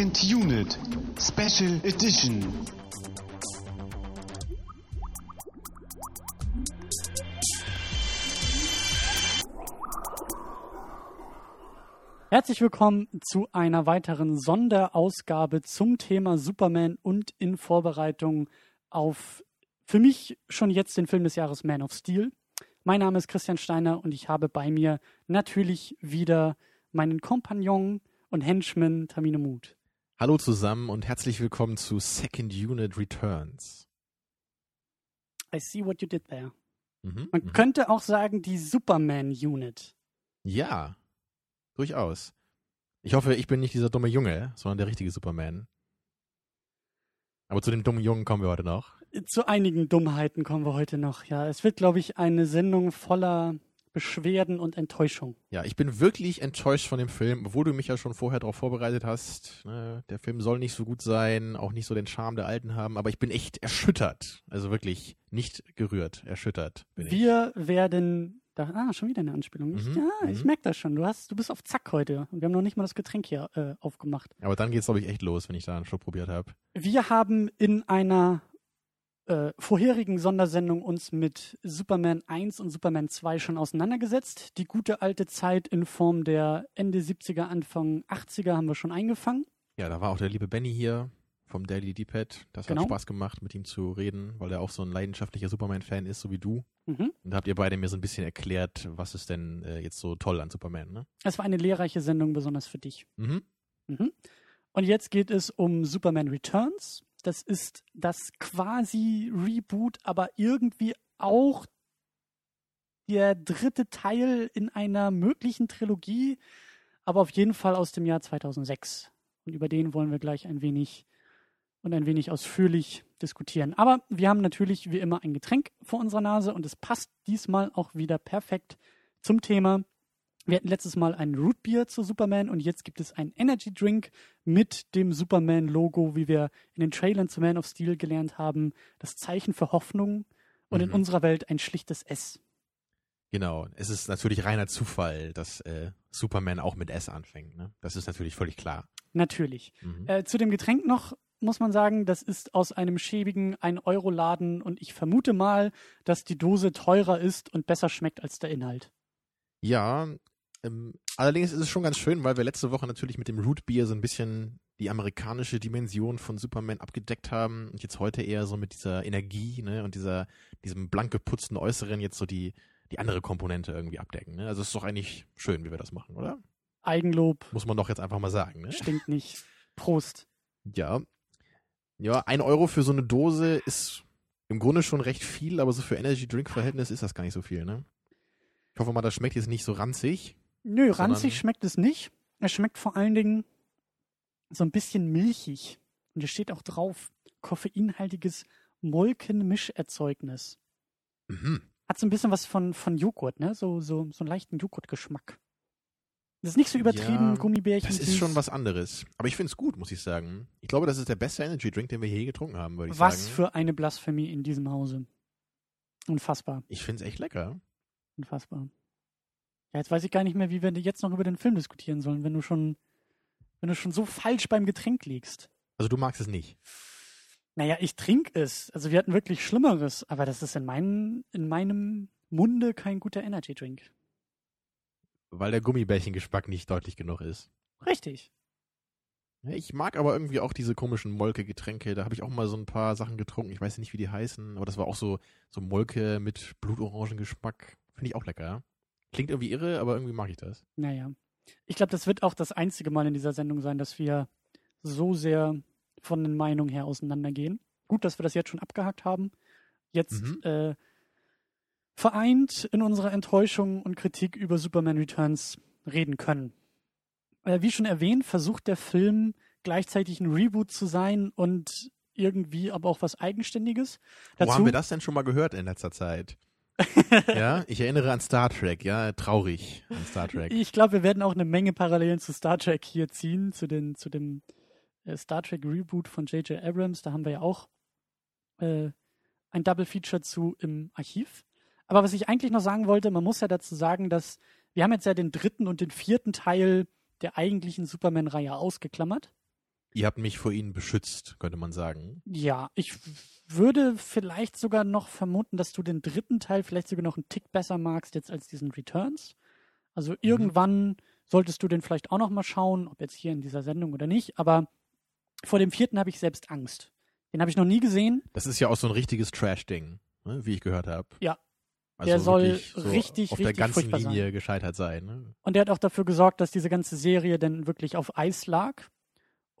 Second Unit Special Edition. Herzlich willkommen zu einer weiteren Sonderausgabe zum Thema Superman und in Vorbereitung auf für mich schon jetzt den Film des Jahres Man of Steel. Mein Name ist Christian Steiner und ich habe bei mir natürlich wieder meinen Kompagnon und Henchman Tamino Mut. Hallo zusammen und herzlich willkommen zu Second Unit Returns. I see what you did there. Mhm, Man mhm. könnte auch sagen, die Superman Unit. Ja, durchaus. Ich hoffe, ich bin nicht dieser dumme Junge, sondern der richtige Superman. Aber zu dem dummen Jungen kommen wir heute noch. Zu einigen Dummheiten kommen wir heute noch. Ja, es wird, glaube ich, eine Sendung voller Beschwerden und Enttäuschung. Ja, ich bin wirklich enttäuscht von dem Film, obwohl du mich ja schon vorher darauf vorbereitet hast. Ne, Der Film soll nicht so gut sein, auch nicht so den Charme der Alten haben, aber ich bin echt erschüttert. Also wirklich nicht gerührt, erschüttert bin ich. Wir werden. Da, ah, schon wieder eine Anspielung. Ich, Mhm, ja, ich mhm. merke das schon. Du, hast, du bist auf Zack heute. Und wir haben noch nicht mal das Getränk hier äh, aufgemacht. Aber dann geht's, glaube ich, echt los, wenn ich da einen Schluck probiert habe. Wir haben in einer äh, vorherigen Sondersendung uns mit Superman 1 und Superman 2 schon auseinandergesetzt. Die gute alte Zeit in Form der Ende 70er, Anfang 80er haben wir schon eingefangen. Ja, da war auch der liebe Benny hier vom Daily D-Pad. Das Genau. hat Spaß gemacht, mit ihm zu reden, weil er auch so ein leidenschaftlicher Superman-Fan ist, so wie du. Mhm. Und da habt ihr beide mir so ein bisschen erklärt, was ist denn äh, jetzt so toll an Superman, ne? Es war eine lehrreiche Sendung, besonders für dich. Mhm. Mhm. Und jetzt geht es um Superman Returns. Das ist das quasi Reboot, aber irgendwie auch der dritte Teil in einer möglichen Trilogie, aber auf jeden Fall aus dem Jahr 2006. Und über den wollen wir gleich ein wenig und ein wenig ausführlich diskutieren. Aber wir haben natürlich wie immer ein Getränk vor unserer Nase und es passt diesmal auch wieder perfekt zum Thema. Wir hatten letztes Mal ein Root Beer zu Superman und jetzt gibt es einen Energy Drink mit dem Superman-Logo, wie wir in den Trailern zu Man of Steel gelernt haben. Das Zeichen für Hoffnung und in Mhm. unserer Welt ein schlichtes S. Genau. Es ist natürlich reiner Zufall, dass äh, Superman auch mit S anfängt, ne? Das ist natürlich völlig klar. Natürlich. Mhm. Äh, zu dem Getränk noch muss man sagen, das ist aus einem schäbigen 1-Euro-Laden und ich vermute mal, dass die Dose teurer ist und besser schmeckt als der Inhalt. Ja, ähm, allerdings ist es schon ganz schön, weil wir letzte Woche natürlich mit dem Root Beer so ein bisschen die amerikanische Dimension von Superman abgedeckt haben und jetzt heute eher so mit dieser Energie ne, und dieser diesem blank geputzten Äußeren jetzt so die die andere Komponente irgendwie abdecken. Ne? Also es ist doch eigentlich schön, wie wir das machen, oder? Eigenlob Muss man doch jetzt einfach mal sagen. Ne? stinkt nicht. Prost. Ja, ja, ein Euro für so eine Dose ist im Grunde schon recht viel, aber so für Energy Drink Verhältnis ist das gar nicht so viel. Ne? Ich hoffe mal, das schmeckt jetzt nicht so ranzig. Nö, ranzig schmeckt es nicht. Es schmeckt vor allen Dingen so ein bisschen milchig. Und es steht auch drauf, koffeinhaltiges Molkenmischerzeugnis. Mhm. Hat so ein bisschen was von, von Joghurt, ne? So, so, so einen leichten Joghurtgeschmack. Das ist nicht so übertrieben, Ja, Gummibärchen. Das ist schon was anderes. Aber ich finde es gut, muss ich sagen. Ich glaube, das ist der beste Energy Drink, den wir je getrunken haben, würde ich Was sagen. für eine Blasphemie in diesem Hause. Unfassbar, Ich finde es echt lecker. unfassbar. Ja, jetzt weiß ich gar nicht mehr, wie wir jetzt noch über den Film diskutieren sollen, wenn du schon, wenn du schon so falsch beim Getränk liegst. Also du magst es nicht. Naja, ich trinke es. Also wir hatten wirklich Schlimmeres, aber das ist in, meinen, in meinem Munde kein guter Energy Drink. Weil der Gummibärchengeschmack nicht deutlich genug ist. Richtig. Ja, Ich mag aber irgendwie auch diese komischen Molke-Getränke. Da habe ich auch mal so ein paar Sachen getrunken. Ich weiß nicht, wie die heißen, aber das war auch so, so Molke mit Blutorangengeschmack. Finde ich auch lecker. Klingt irgendwie irre, aber irgendwie mag ich das. Naja. Ich glaube, das wird auch das einzige Mal in dieser Sendung sein, dass wir so sehr von den Meinungen her auseinandergehen. Gut, dass wir das jetzt schon abgehakt haben. Jetzt Mhm. äh, vereint in unserer Enttäuschung und Kritik über Superman Returns reden können. Äh, wie schon erwähnt, versucht der Film gleichzeitig ein Reboot zu sein und irgendwie aber auch was Eigenständiges. Wo haben wir das denn schon mal gehört in letzter Zeit? Ja, ich erinnere an Star Trek, ja, traurig an Star Trek. Ich glaube, wir werden auch eine Menge Parallelen zu Star Trek hier ziehen, zu, den, zu dem äh, Star Trek Reboot von J.J. Abrams. Da haben wir ja auch äh, ein Double Feature zu im Archiv. Aber was ich eigentlich noch sagen wollte, man muss ja dazu sagen, dass wir haben jetzt ja den dritten und den vierten Teil der eigentlichen Superman-Reihe ausgeklammert. Ihr habt mich vor ihnen beschützt, könnte man sagen. Ja, ich würde vielleicht sogar noch vermuten, dass du den dritten Teil vielleicht sogar noch einen Tick besser magst jetzt als diesen Returns. Also irgendwann solltest du den vielleicht auch noch mal schauen, ob jetzt hier in dieser Sendung oder nicht. Aber vor dem vierten habe ich selbst Angst. Den habe ich noch nie gesehen. Das ist ja auch so ein richtiges Trash-Ding, ne, wie ich gehört habe. Ja. Also Der soll wirklich so richtig, auf der richtig ganzen Linie sein. gescheitert sein. Ne? Und der hat auch dafür gesorgt, dass diese ganze Serie dann wirklich auf Eis lag.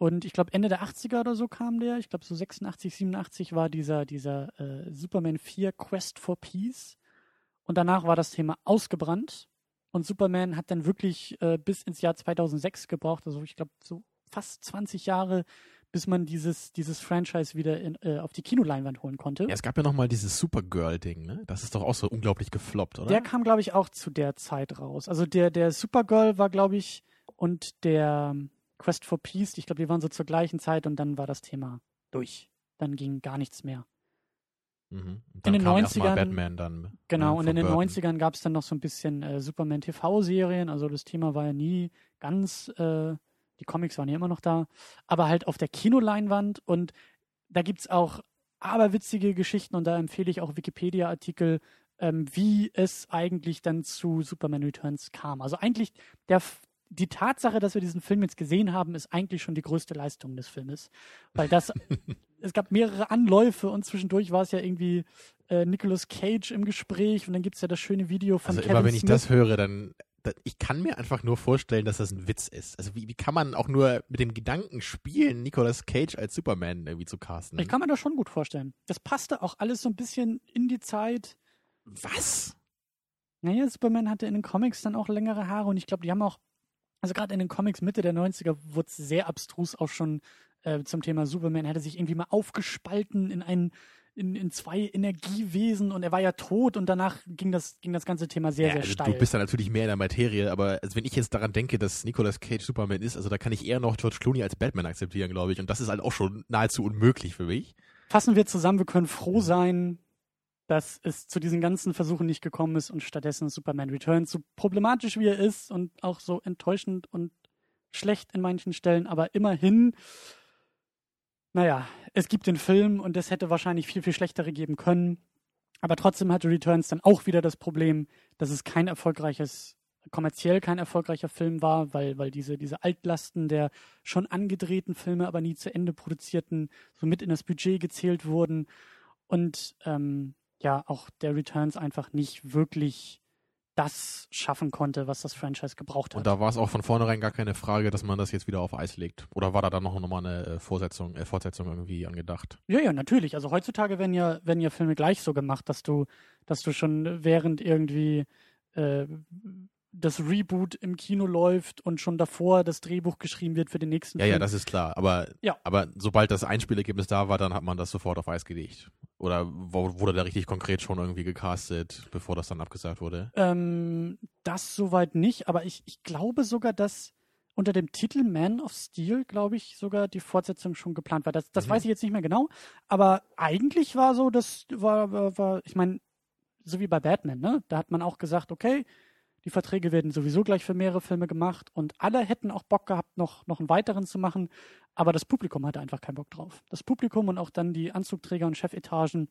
Und ich glaube, Ende der 80er oder so kam der. Ich glaube, so 86, 87 war dieser, dieser äh, Superman 4 Quest for Peace. Und danach war das Thema ausgebrannt. Und Superman hat dann wirklich äh, bis ins Jahr 2006 gebraucht. Also ich glaube, so fast 20 Jahre, bis man dieses, dieses Franchise wieder in, äh, auf die Kinoleinwand holen konnte. Ja, es gab ja noch mal dieses Supergirl-Ding, ne? Das ist doch auch so unglaublich gefloppt, oder? Der kam, glaube ich, auch zu der Zeit raus. Also der, der Supergirl war, glaube ich, und der Quest for Peace, ich glaube, die waren so zur gleichen Zeit und dann war das Thema durch. Dann ging gar nichts mehr. mhm. Und in den kam erst mal 90ern Batman dann. Genau, ne, und von in den Burton. 90ern gab es dann noch so ein bisschen äh, Superman TV-Serien. Also das Thema war ja nie ganz, äh, die Comics waren ja immer noch da, aber halt auf der Kinoleinwand. Und da gibt es auch aberwitzige Geschichten und da empfehle ich auch Wikipedia-Artikel, ähm, wie es eigentlich dann zu Superman Returns kam. Also eigentlich der, die Tatsache, dass wir diesen Film jetzt gesehen haben, ist eigentlich schon die größte Leistung des Filmes. Weil das, es gab mehrere Anläufe und zwischendurch war es ja irgendwie äh, Nicolas Cage im Gespräch und dann gibt es ja das schöne Video von Also Kevin immer wenn ich Smith. das höre, dann, da, ich kann mir einfach nur vorstellen, dass das ein Witz ist. Also wie, wie kann man auch nur mit dem Gedanken spielen, Nicolas Cage als Superman irgendwie zu casten? ich kann mir das schon gut vorstellen. Das passte auch alles so ein bisschen in die Zeit. Was? Naja, Superman hatte in den Comics dann auch längere Haare und ich glaube, die haben auch, also gerade in den Comics Mitte der 90er wurde es sehr abstrus auch schon äh, zum Thema Superman. Er hatte sich irgendwie mal aufgespalten in ein, in, in zwei Energiewesen und er war ja tot und danach ging das, ging das ganze Thema sehr, ja, sehr also steil. du bist da natürlich mehr in der Materie, aber also wenn ich jetzt daran denke, dass Nicolas Cage Superman ist, also da kann ich eher noch George Clooney als Batman akzeptieren, glaube ich. Und das ist halt auch schon nahezu unmöglich für mich. Fassen wir zusammen, wir können Mhm. froh sein, dass es zu diesen ganzen Versuchen nicht gekommen ist und stattdessen Superman Returns, so problematisch wie er ist und auch so enttäuschend und schlecht in manchen Stellen, aber immerhin, naja, es gibt den Film und es hätte wahrscheinlich viel, viel schlechtere geben können. Aber trotzdem hatte Returns dann auch wieder das Problem, dass es kein erfolgreiches, kommerziell kein erfolgreicher Film war, weil, weil diese, diese Altlasten der schon angedrehten Filme, aber nie zu Ende produzierten, so mit in das Budget gezählt wurden. Und ähm, ja, auch der Returns einfach nicht wirklich das schaffen konnte, was das Franchise gebraucht hat. Und da war es auch von vornherein gar keine Frage, dass man das jetzt wieder auf Eis legt. Oder war da dann noch mal eine äh, Vorsetzung, äh, Fortsetzung irgendwie angedacht? Ja, ja, natürlich. Also heutzutage werden ja, werden ja Filme gleich so gemacht, dass du, dass du schon während irgendwie äh, das Reboot im Kino läuft und schon davor das Drehbuch geschrieben wird für den nächsten Ja, Film. ja, das ist klar. Aber, Ja. aber sobald das Einspielergebnis da war, dann hat man das sofort auf Eis gelegt. Oder wurde da richtig konkret schon irgendwie gecastet, bevor das dann abgesagt wurde? Ähm, das soweit nicht, aber ich, ich glaube sogar, dass unter dem Titel Man of Steel, glaube ich, sogar die Fortsetzung schon geplant war. Das, das Mhm. weiß ich jetzt nicht mehr genau, aber eigentlich war so, das war, war, war ich meine, so wie bei Batman, ne? Da hat man auch gesagt, okay, die Verträge werden sowieso gleich für mehrere Filme gemacht und alle hätten auch Bock gehabt, noch, noch einen weiteren zu machen, aber das Publikum hatte einfach keinen Bock drauf. Das Publikum und auch dann die Anzugträger und Chefetagen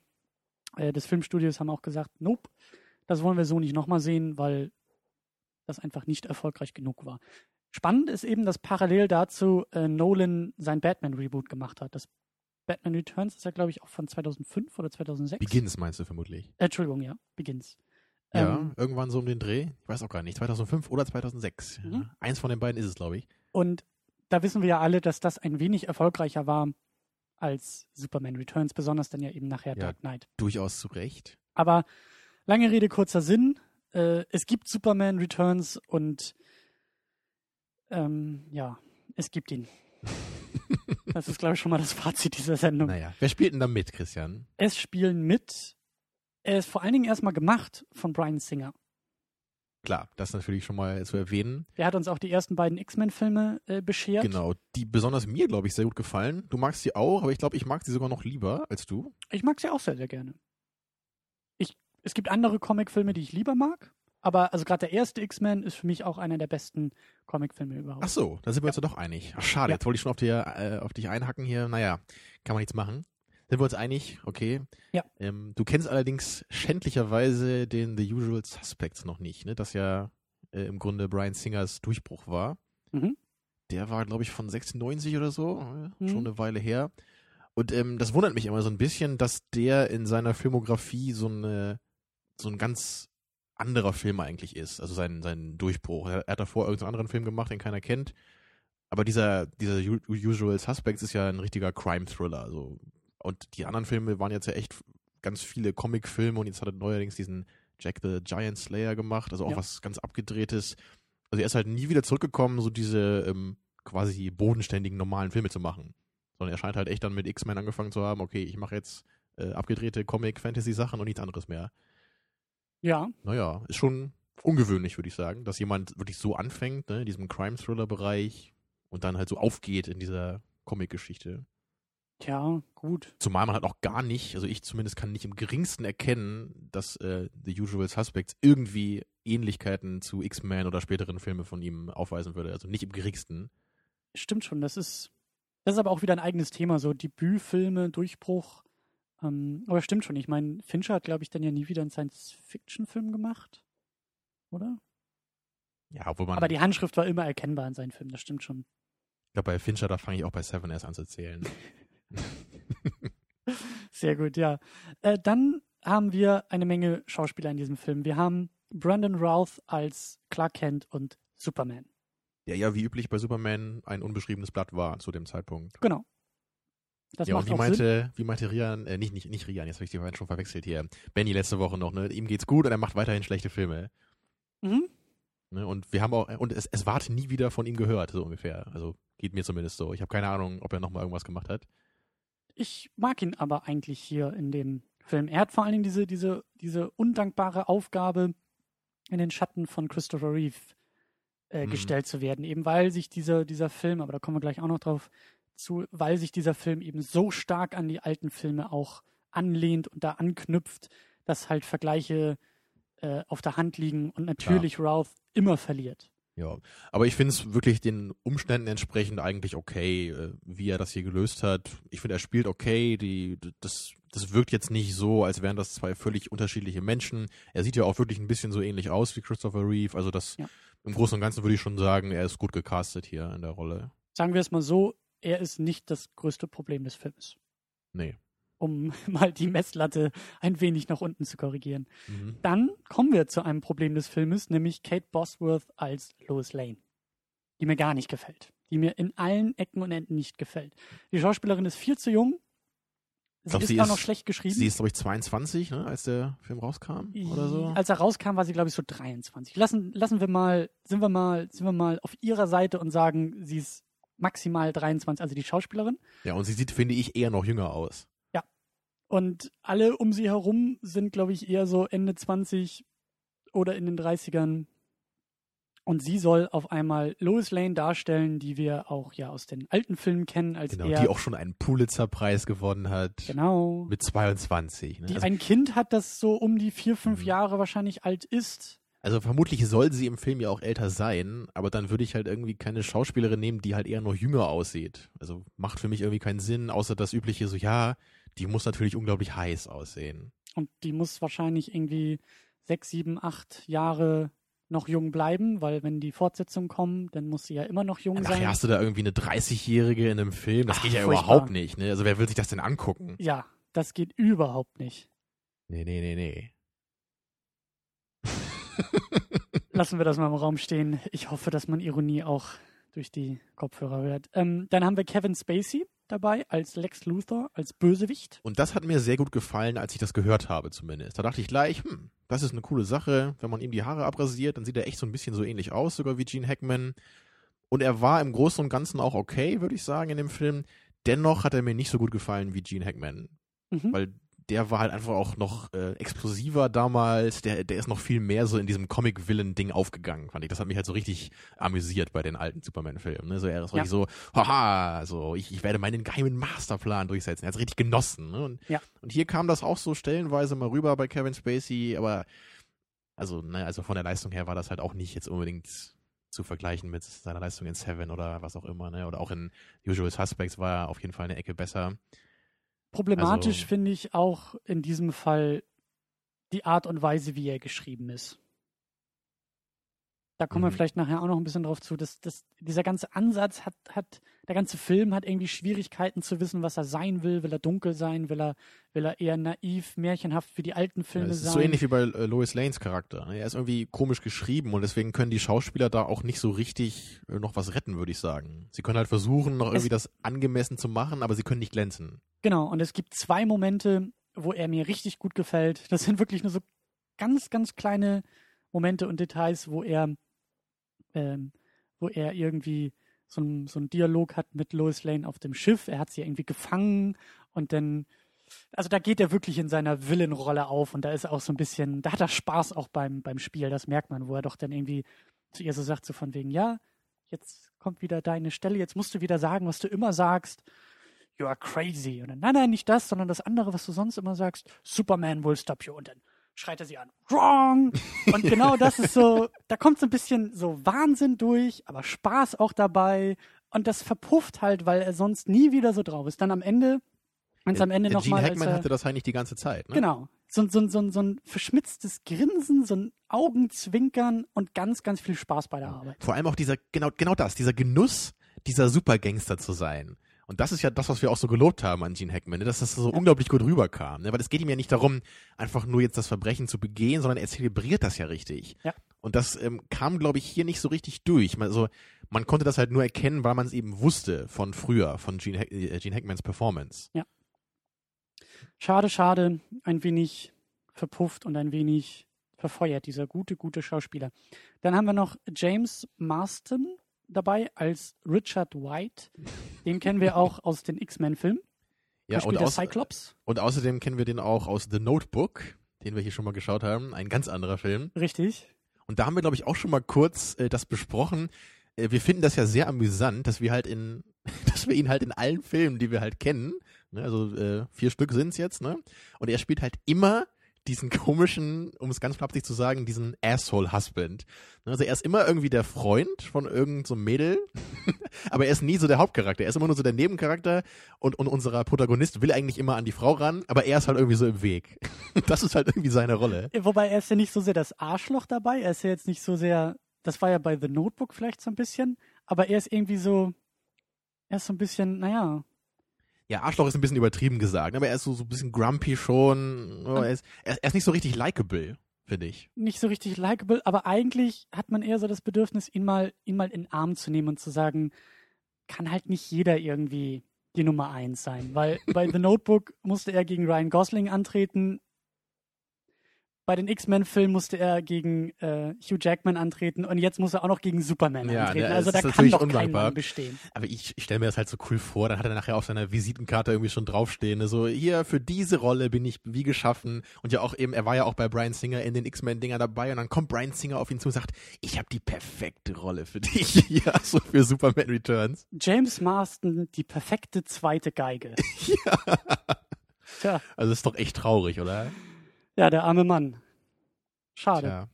äh, des Filmstudios haben auch gesagt, nope, das wollen wir so nicht nochmal sehen, weil das einfach nicht erfolgreich genug war. Spannend ist eben, dass parallel dazu äh, Nolan sein Batman-Reboot gemacht hat. Das Batman Returns ist ja, glaube ich, auch von 2005 oder 2006. Begins meinst du vermutlich? Äh, Entschuldigung, ja, Begins. Ja, Ähm, irgendwann so um den Dreh. Ich weiß auch gar nicht. 2005 oder 2006. Mhm. Ja. Eins von den beiden ist es, glaube ich. Und da wissen wir ja alle, dass das ein wenig erfolgreicher war als Superman Returns, besonders dann ja eben nachher Ja. Dark Knight. Durchaus zu Recht. Aber lange Rede, kurzer Sinn. Äh, es gibt Superman Returns und ähm, ja, es gibt ihn. Das ist, glaube ich, schon mal das Fazit dieser Sendung. Naja, wer spielt denn da mit, Christian? Es spielen mit. Er ist vor allen Dingen erstmal gemacht von Brian Singer. Klar, das natürlich schon mal zu erwähnen. Der hat uns auch die ersten beiden X-Men-Filme äh, beschert. Genau, die besonders mir, glaube ich, sehr gut gefallen. Du magst sie auch, aber ich glaube, ich mag sie sogar noch lieber als du. Ich mag sie auch sehr, sehr gerne. Ich, es gibt andere Comicfilme, die ich lieber mag, Aber also gerade der erste X-Men ist für mich auch einer der besten Comicfilme überhaupt. Ach so, da sind wir uns ja doch einig. Ach schade, Ja. jetzt wollte ich schon auf, dir, äh, auf dich einhacken hier. Naja, kann man nichts machen. Sind wir uns einig? Okay. Ja. Ähm, du kennst allerdings schändlicherweise den The Usual Suspects noch nicht, ne? Das ja äh, im Grunde Brian Singers Durchbruch war. Mhm. Der war, glaube ich, von 96 oder so, äh, Mhm. schon eine Weile her. Und ähm, das wundert mich immer so ein bisschen, dass der in seiner Filmografie so eine so ein ganz anderer Film eigentlich ist. Also sein, sein Durchbruch. Er, er hat davor irgendeinen anderen Film gemacht, den keiner kennt. Aber dieser, dieser Usual Suspects ist ja ein richtiger Crime-Thriller. Also. Und die anderen Filme waren jetzt ja echt ganz viele Comic-Filme und jetzt hat er neuerdings diesen Jack the Giant Slayer gemacht, also auch Ja. was ganz abgedrehtes. Also er ist halt nie wieder zurückgekommen, so diese ähm, quasi bodenständigen, normalen Filme zu machen. Sondern er scheint halt echt dann mit X-Men angefangen zu haben, okay, ich mache jetzt äh, abgedrehte Comic-Fantasy-Sachen und nichts anderes mehr. Ja, Naja, ist schon ungewöhnlich, würde ich sagen, dass jemand wirklich so anfängt, ne, in diesem Crime-Thriller-Bereich und dann halt so aufgeht in dieser Comic-Geschichte. Tja, gut. Zumal man halt auch gar nicht, also ich zumindest kann nicht im geringsten erkennen, dass äh, The Usual Suspects irgendwie Ähnlichkeiten zu X-Men oder späteren Filmen von ihm aufweisen würde. Also nicht im geringsten. Stimmt schon, das ist, das ist aber auch wieder ein eigenes Thema, so Debütfilme, Durchbruch. Ähm, aber stimmt schon, ich meine, Fincher hat, glaube ich, dann ja nie wieder einen Science-Fiction-Film gemacht, oder? Ja, obwohl man, Aber die Handschrift war immer erkennbar in seinen Filmen, das stimmt schon. ich glaube, bei Fincher, da fange ich auch bei Seven erst an zu zählen. Sehr gut, ja. Äh, dann haben wir eine Menge Schauspieler in diesem Film. Wir haben Brandon Routh als Clark Kent und Superman. Der ja wie üblich bei Superman ein unbeschriebenes Blatt war zu dem Zeitpunkt. Genau. Das ja, und macht wie auch Sinn. meinte, wie meinte Rian, äh, nicht, nicht, nicht Rian, jetzt habe ich die beiden schon verwechselt hier. Benny letzte Woche noch, ne? Ihm geht's gut und er macht weiterhin schlechte Filme. Mhm. Ne? Und wir haben auch, und es, es ward nie wieder von ihm gehört, so ungefähr. Also geht mir zumindest so. Ich habe keine Ahnung, ob er nochmal irgendwas gemacht hat. Ich mag ihn aber eigentlich hier in dem Film. Er hat vor allen Dingen diese, diese, diese undankbare Aufgabe, in den Schatten von Christopher Reeve äh, Mhm. gestellt zu werden. Eben weil sich dieser, dieser Film, aber da kommen wir gleich auch noch drauf zu, weil sich dieser Film eben so stark an die alten Filme auch anlehnt und da anknüpft, dass halt Vergleiche äh, auf der Hand liegen und natürlich Routh immer verliert. Ja, aber ich finde es wirklich den Umständen entsprechend eigentlich okay, äh, wie er das hier gelöst hat. Ich finde, er spielt okay. Die, das, das wirkt jetzt nicht so, als wären das zwei völlig unterschiedliche Menschen. Er sieht ja auch wirklich ein bisschen so ähnlich aus wie Christopher Reeve. Also das Ja. im Großen und Ganzen würde ich schon sagen, er ist gut gecastet hier in der Rolle. Sagen wir es mal so, er ist nicht das größte Problem des Films. Nee. Um mal die Messlatte ein wenig nach unten zu korrigieren. Mhm. Dann kommen wir zu einem Problem des Filmes, nämlich Kate Bosworth als Lois Lane, die mir gar nicht gefällt, die mir in allen Ecken und Enden nicht gefällt. Die Schauspielerin ist viel zu jung. Sie glaub, ist sie auch ist- noch schlecht geschrieben. Sie ist, glaube ich, 22, ne, als der Film rauskam oder so. Als er rauskam, war sie, glaube ich, so 23. Lassen, lassen wir mal, sind wir mal, sind wir mal auf ihrer Seite und sagen, sie ist maximal 23, also die Schauspielerin. Ja, und sie sieht, finde ich, eher noch jünger aus. Und alle um sie herum sind, glaube ich, eher so Ende 20 oder in den 30ern. Und sie soll auf einmal Lois Lane darstellen, die wir auch ja aus den alten Filmen kennen, als Genau, er die auch schon einen Pulitzer-Preis gewonnen hat. genau, Mit 22. Ne? die Also, ein Kind hat, das so um die vier, fünf Mhm. Jahre wahrscheinlich alt ist. also vermutlich soll sie im Film ja auch älter sein, aber dann würde ich halt irgendwie keine Schauspielerin nehmen, die halt eher noch jünger aussieht. Also macht für mich irgendwie keinen Sinn, außer das übliche so, ja, die muss natürlich unglaublich heiß aussehen. Und die muss wahrscheinlich irgendwie sechs, sieben, acht Jahre noch jung bleiben, weil wenn die Fortsetzungen kommen, dann muss sie ja immer noch jung sein. Nachher hast du da irgendwie eine 30-Jährige in einem Film, das Ach, geht ja furchtbar. überhaupt nicht, ne? Also wer will sich das denn angucken? Ja, das geht überhaupt nicht. Nee, nee, nee, nee. Lassen wir das mal im Raum stehen. Ich hoffe, dass man Ironie auch durch die Kopfhörer hört. Ähm, dann haben wir Kevin Spacey dabei als Lex Luthor, als Bösewicht. Und das hat mir sehr gut gefallen, als ich das gehört habe zumindest. Da dachte ich gleich, hm, das ist eine coole Sache. Wenn man ihm die Haare abrasiert, dann sieht er echt so ein bisschen so ähnlich aus, sogar wie Gene Hackman. Und er war im Großen und Ganzen auch okay, würde ich sagen, in dem Film. Dennoch hat er mir nicht so gut gefallen wie Gene Hackman. Mhm. Weil der war halt einfach auch noch äh, explosiver damals. Der, der ist noch viel mehr so in diesem Comic-Villain-Ding aufgegangen, fand ich. Das hat mich halt so richtig amüsiert bei den alten Superman-Filmen. Ne? So, er ist Ja. richtig so, haha, so, ich, ich werde meinen geheimen Masterplan durchsetzen. Er hat es richtig genossen. Ne? Und, Ja. und hier kam das auch so stellenweise mal rüber bei Kevin Spacey, aber Also, ne, also von der Leistung her war das halt auch nicht jetzt unbedingt zu vergleichen mit seiner Leistung in Seven oder was auch immer, ne? Oder auch in Usual Suspects war er auf jeden Fall eine Ecke besser. Problematisch Also- finde ich auch in diesem Fall die Art und Weise, wie er geschrieben ist. Da kommen wir Mhm. vielleicht nachher auch noch ein bisschen drauf zu. Dass, dass dieser ganze Ansatz hat, hat, der ganze Film hat irgendwie Schwierigkeiten zu wissen, was er sein will. Will er dunkel sein? Will er, will er eher naiv, märchenhaft wie die alten Ja, Filme es ist sein? so ähnlich wie bei äh, Lois Lanes Charakter. ne? Er ist irgendwie komisch geschrieben und deswegen können die Schauspieler da auch nicht so richtig äh, noch was retten, würde ich sagen. Sie können halt versuchen, noch irgendwie das angemessen zu machen, aber sie können nicht glänzen. Genau, und es gibt zwei Momente, wo er mir richtig gut gefällt. Das sind wirklich nur so ganz, ganz kleine Momente und Details, wo er, ähm, wo er irgendwie so einen so einen Dialog hat mit Lois Lane auf dem Schiff. Er hat sie irgendwie gefangen und dann, also da geht er wirklich in seiner Villenrolle auf und da ist auch so ein bisschen, da hat er Spaß auch beim, beim Spiel, das merkt man, wo er doch dann irgendwie zu ihr so sagt, so von wegen, ja, jetzt kommt wieder deine Stelle, jetzt musst du wieder sagen, was du immer sagst you are crazy. Und dann, nein, nein, nicht das, sondern das andere, was du sonst immer sagst, Superman will stop you. Und dann schreit er sie an, wrong. Und genau das ist so, da kommt so ein bisschen so Wahnsinn durch, aber Spaß auch dabei. Und das verpufft halt, weil er sonst nie wieder so drauf ist. Dann am Ende, wenn es am Ende Äh, Gene nochmal. Hackman hatte das eigentlich die ganze Zeit. Ne? Genau. So, so, so, so ein verschmitztes Grinsen, so ein Augenzwinkern und ganz, ganz viel Spaß bei der Arbeit. Vor allem auch dieser, genau, genau das, dieser Genuss, dieser Supergangster zu sein. Und das ist ja das, was wir auch so gelobt haben an Gene Hackman, ne? dass das so unglaublich gut rüberkam. Ne? Weil es geht ihm ja nicht darum, einfach nur jetzt das Verbrechen zu begehen, sondern er zelebriert das ja richtig. Ja. Und das ähm, kam, glaube ich, hier nicht so richtig durch. Man, also, man konnte das halt nur erkennen, weil man es eben wusste von früher, von Gene, Hack äh, Gene Hackmans Performance. Schade, schade, ein wenig verpufft und ein wenig verfeuert, dieser gute, gute Schauspieler. Dann haben wir noch James Marston dabei als Richard White. Den kennen wir auch aus den X-Men-Filmen. Ja, und, der aus, Cyclops. und außerdem kennen wir den auch aus The Notebook, den wir hier schon mal geschaut haben. Ein ganz anderer Film. Richtig. Und da haben wir, glaube ich, auch schon mal kurz äh, das besprochen. Äh, wir finden das ja sehr amüsant, dass wir halt in, dass wir ihn halt in allen Filmen, die wir halt kennen, ne, also äh, vier Stück sind's jetzt, ne? Und er spielt halt immer diesen komischen, um es ganz flapsig zu sagen, diesen Asshole-Husband. Also er ist immer irgendwie der Freund von irgendeinem so Mädel, aber er ist nie so der Hauptcharakter. Er ist immer nur so der Nebencharakter und, und unser Protagonist will eigentlich immer an die Frau ran, aber er ist halt irgendwie so im Weg. Das ist halt irgendwie seine Rolle. Wobei er ist ja nicht so sehr das Arschloch dabei. Er ist ja jetzt nicht so sehr, das war ja bei The Notebook vielleicht so ein bisschen, aber er ist irgendwie so, er ist so ein bisschen, naja, Ja, Arschloch ist ein bisschen übertrieben gesagt, aber er ist so, so ein bisschen grumpy schon. Oh, er, ist, er, ist- er ist nicht so richtig likable, finde ich. nicht so richtig likable, aber eigentlich hat man eher so das Bedürfnis, ihn mal, ihn mal in den Arm zu nehmen und zu sagen, kann halt nicht jeder irgendwie die Nummer eins sein. Weil bei The Notebook musste er gegen Ryan Gosling antreten. Bei den X-Men-Filmen musste er gegen äh, Hugh Jackman antreten und jetzt muss er auch noch gegen Superman Ja, antreten. der Also da kann doch kein. Mann bestehen. Aber ich, ich stelle mir das halt so cool vor, dann hat er nachher auf seiner Visitenkarte irgendwie schon draufstehen, ne, so hier, für diese Rolle bin ich wie geschaffen. Und ja auch eben, er war ja auch bei Brian Singer in den X-Men-Dinger dabei und dann kommt Brian Singer auf ihn zu und sagt, ich habe die perfekte Rolle für dich. ja, so für Superman Returns. James Marston, die perfekte zweite Geige. ja. Tja, Also ist doch echt traurig, oder? Ja, der arme Mann. Schade.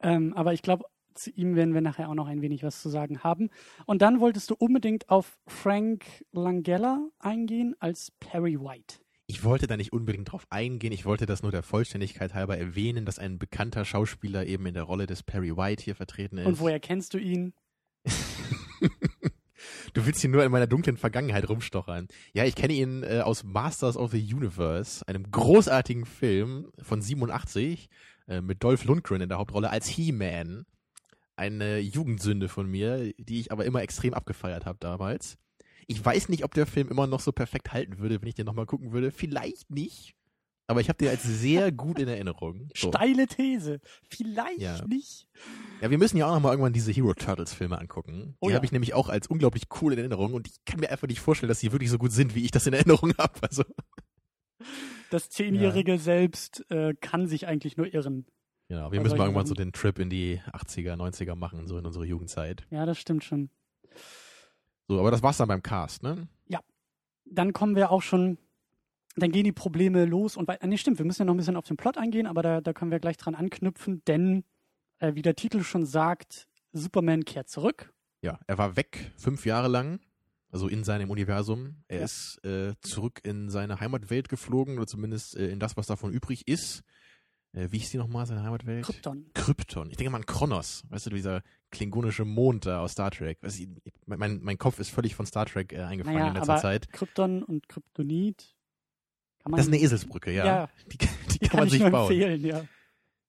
Ähm, aber ich glaube, zu ihm werden wir nachher auch noch ein wenig was zu sagen haben. Und dann wolltest du unbedingt auf Frank Langella eingehen als Perry White. Ich wollte da nicht unbedingt drauf eingehen. Ich wollte das nur der Vollständigkeit halber erwähnen, dass ein bekannter Schauspieler eben in der Rolle des Perry White hier vertreten ist. Und woher kennst du ihn? Du willst hier nur in meiner dunklen Vergangenheit rumstochern. Ja, ich kenne ihn äh, aus Masters of the Universe, einem großartigen Film von 87 äh, mit Dolph Lundgren in der Hauptrolle als He-Man. Eine Jugendsünde von mir, die ich aber immer extrem abgefeiert habe damals. Ich weiß nicht, ob der Film immer noch so perfekt halten würde, wenn ich den nochmal gucken würde. Vielleicht nicht. Aber ich habe den als sehr gut in Erinnerung. So. Steile These. Vielleicht Ja. nicht. Ja, wir müssen ja auch nochmal irgendwann diese Hero Turtles Filme angucken. Oh die ja. habe ich nämlich auch als unglaublich cool in Erinnerung und ich kann mir einfach nicht vorstellen, dass die wirklich so gut sind, wie ich das in Erinnerung habe. Also, Das Zehnjährige selbst äh, kann sich eigentlich nur irren. genau, wir Bei müssen mal irgendwann so den Trip in die 80er, 90er machen, so in unsere Jugendzeit. Ja, das stimmt schon. So, aber das war's dann beim Cast, ne? Dann kommen wir auch schon dann gehen die Probleme los und wei- ah, nee, stimmt, wir müssen ja noch ein bisschen auf den Plot eingehen, aber da, da können wir gleich dran anknüpfen, denn äh, wie der Titel schon sagt, Superman kehrt zurück. Ja, er war weg fünf Jahre lang, also in seinem Universum. Er Ja. ist äh, zurück in seine Heimatwelt geflogen, oder zumindest äh, in das, was davon übrig ist. Äh, wie hieß die nochmal, seine Heimatwelt? Krypton. Krypton. Ich denke mal an Kronos. Weißt du, dieser klingonische Mond da aus Star Trek. Ich, mein, mein Kopf ist völlig von Star Trek äh, eingefangen Naja, in letzter aber Zeit. Krypton und Kryptonit kann man Das ist eine Eselsbrücke, ja. Ja. Die, die kann kann man ich sich bauen. empfehlen, ja.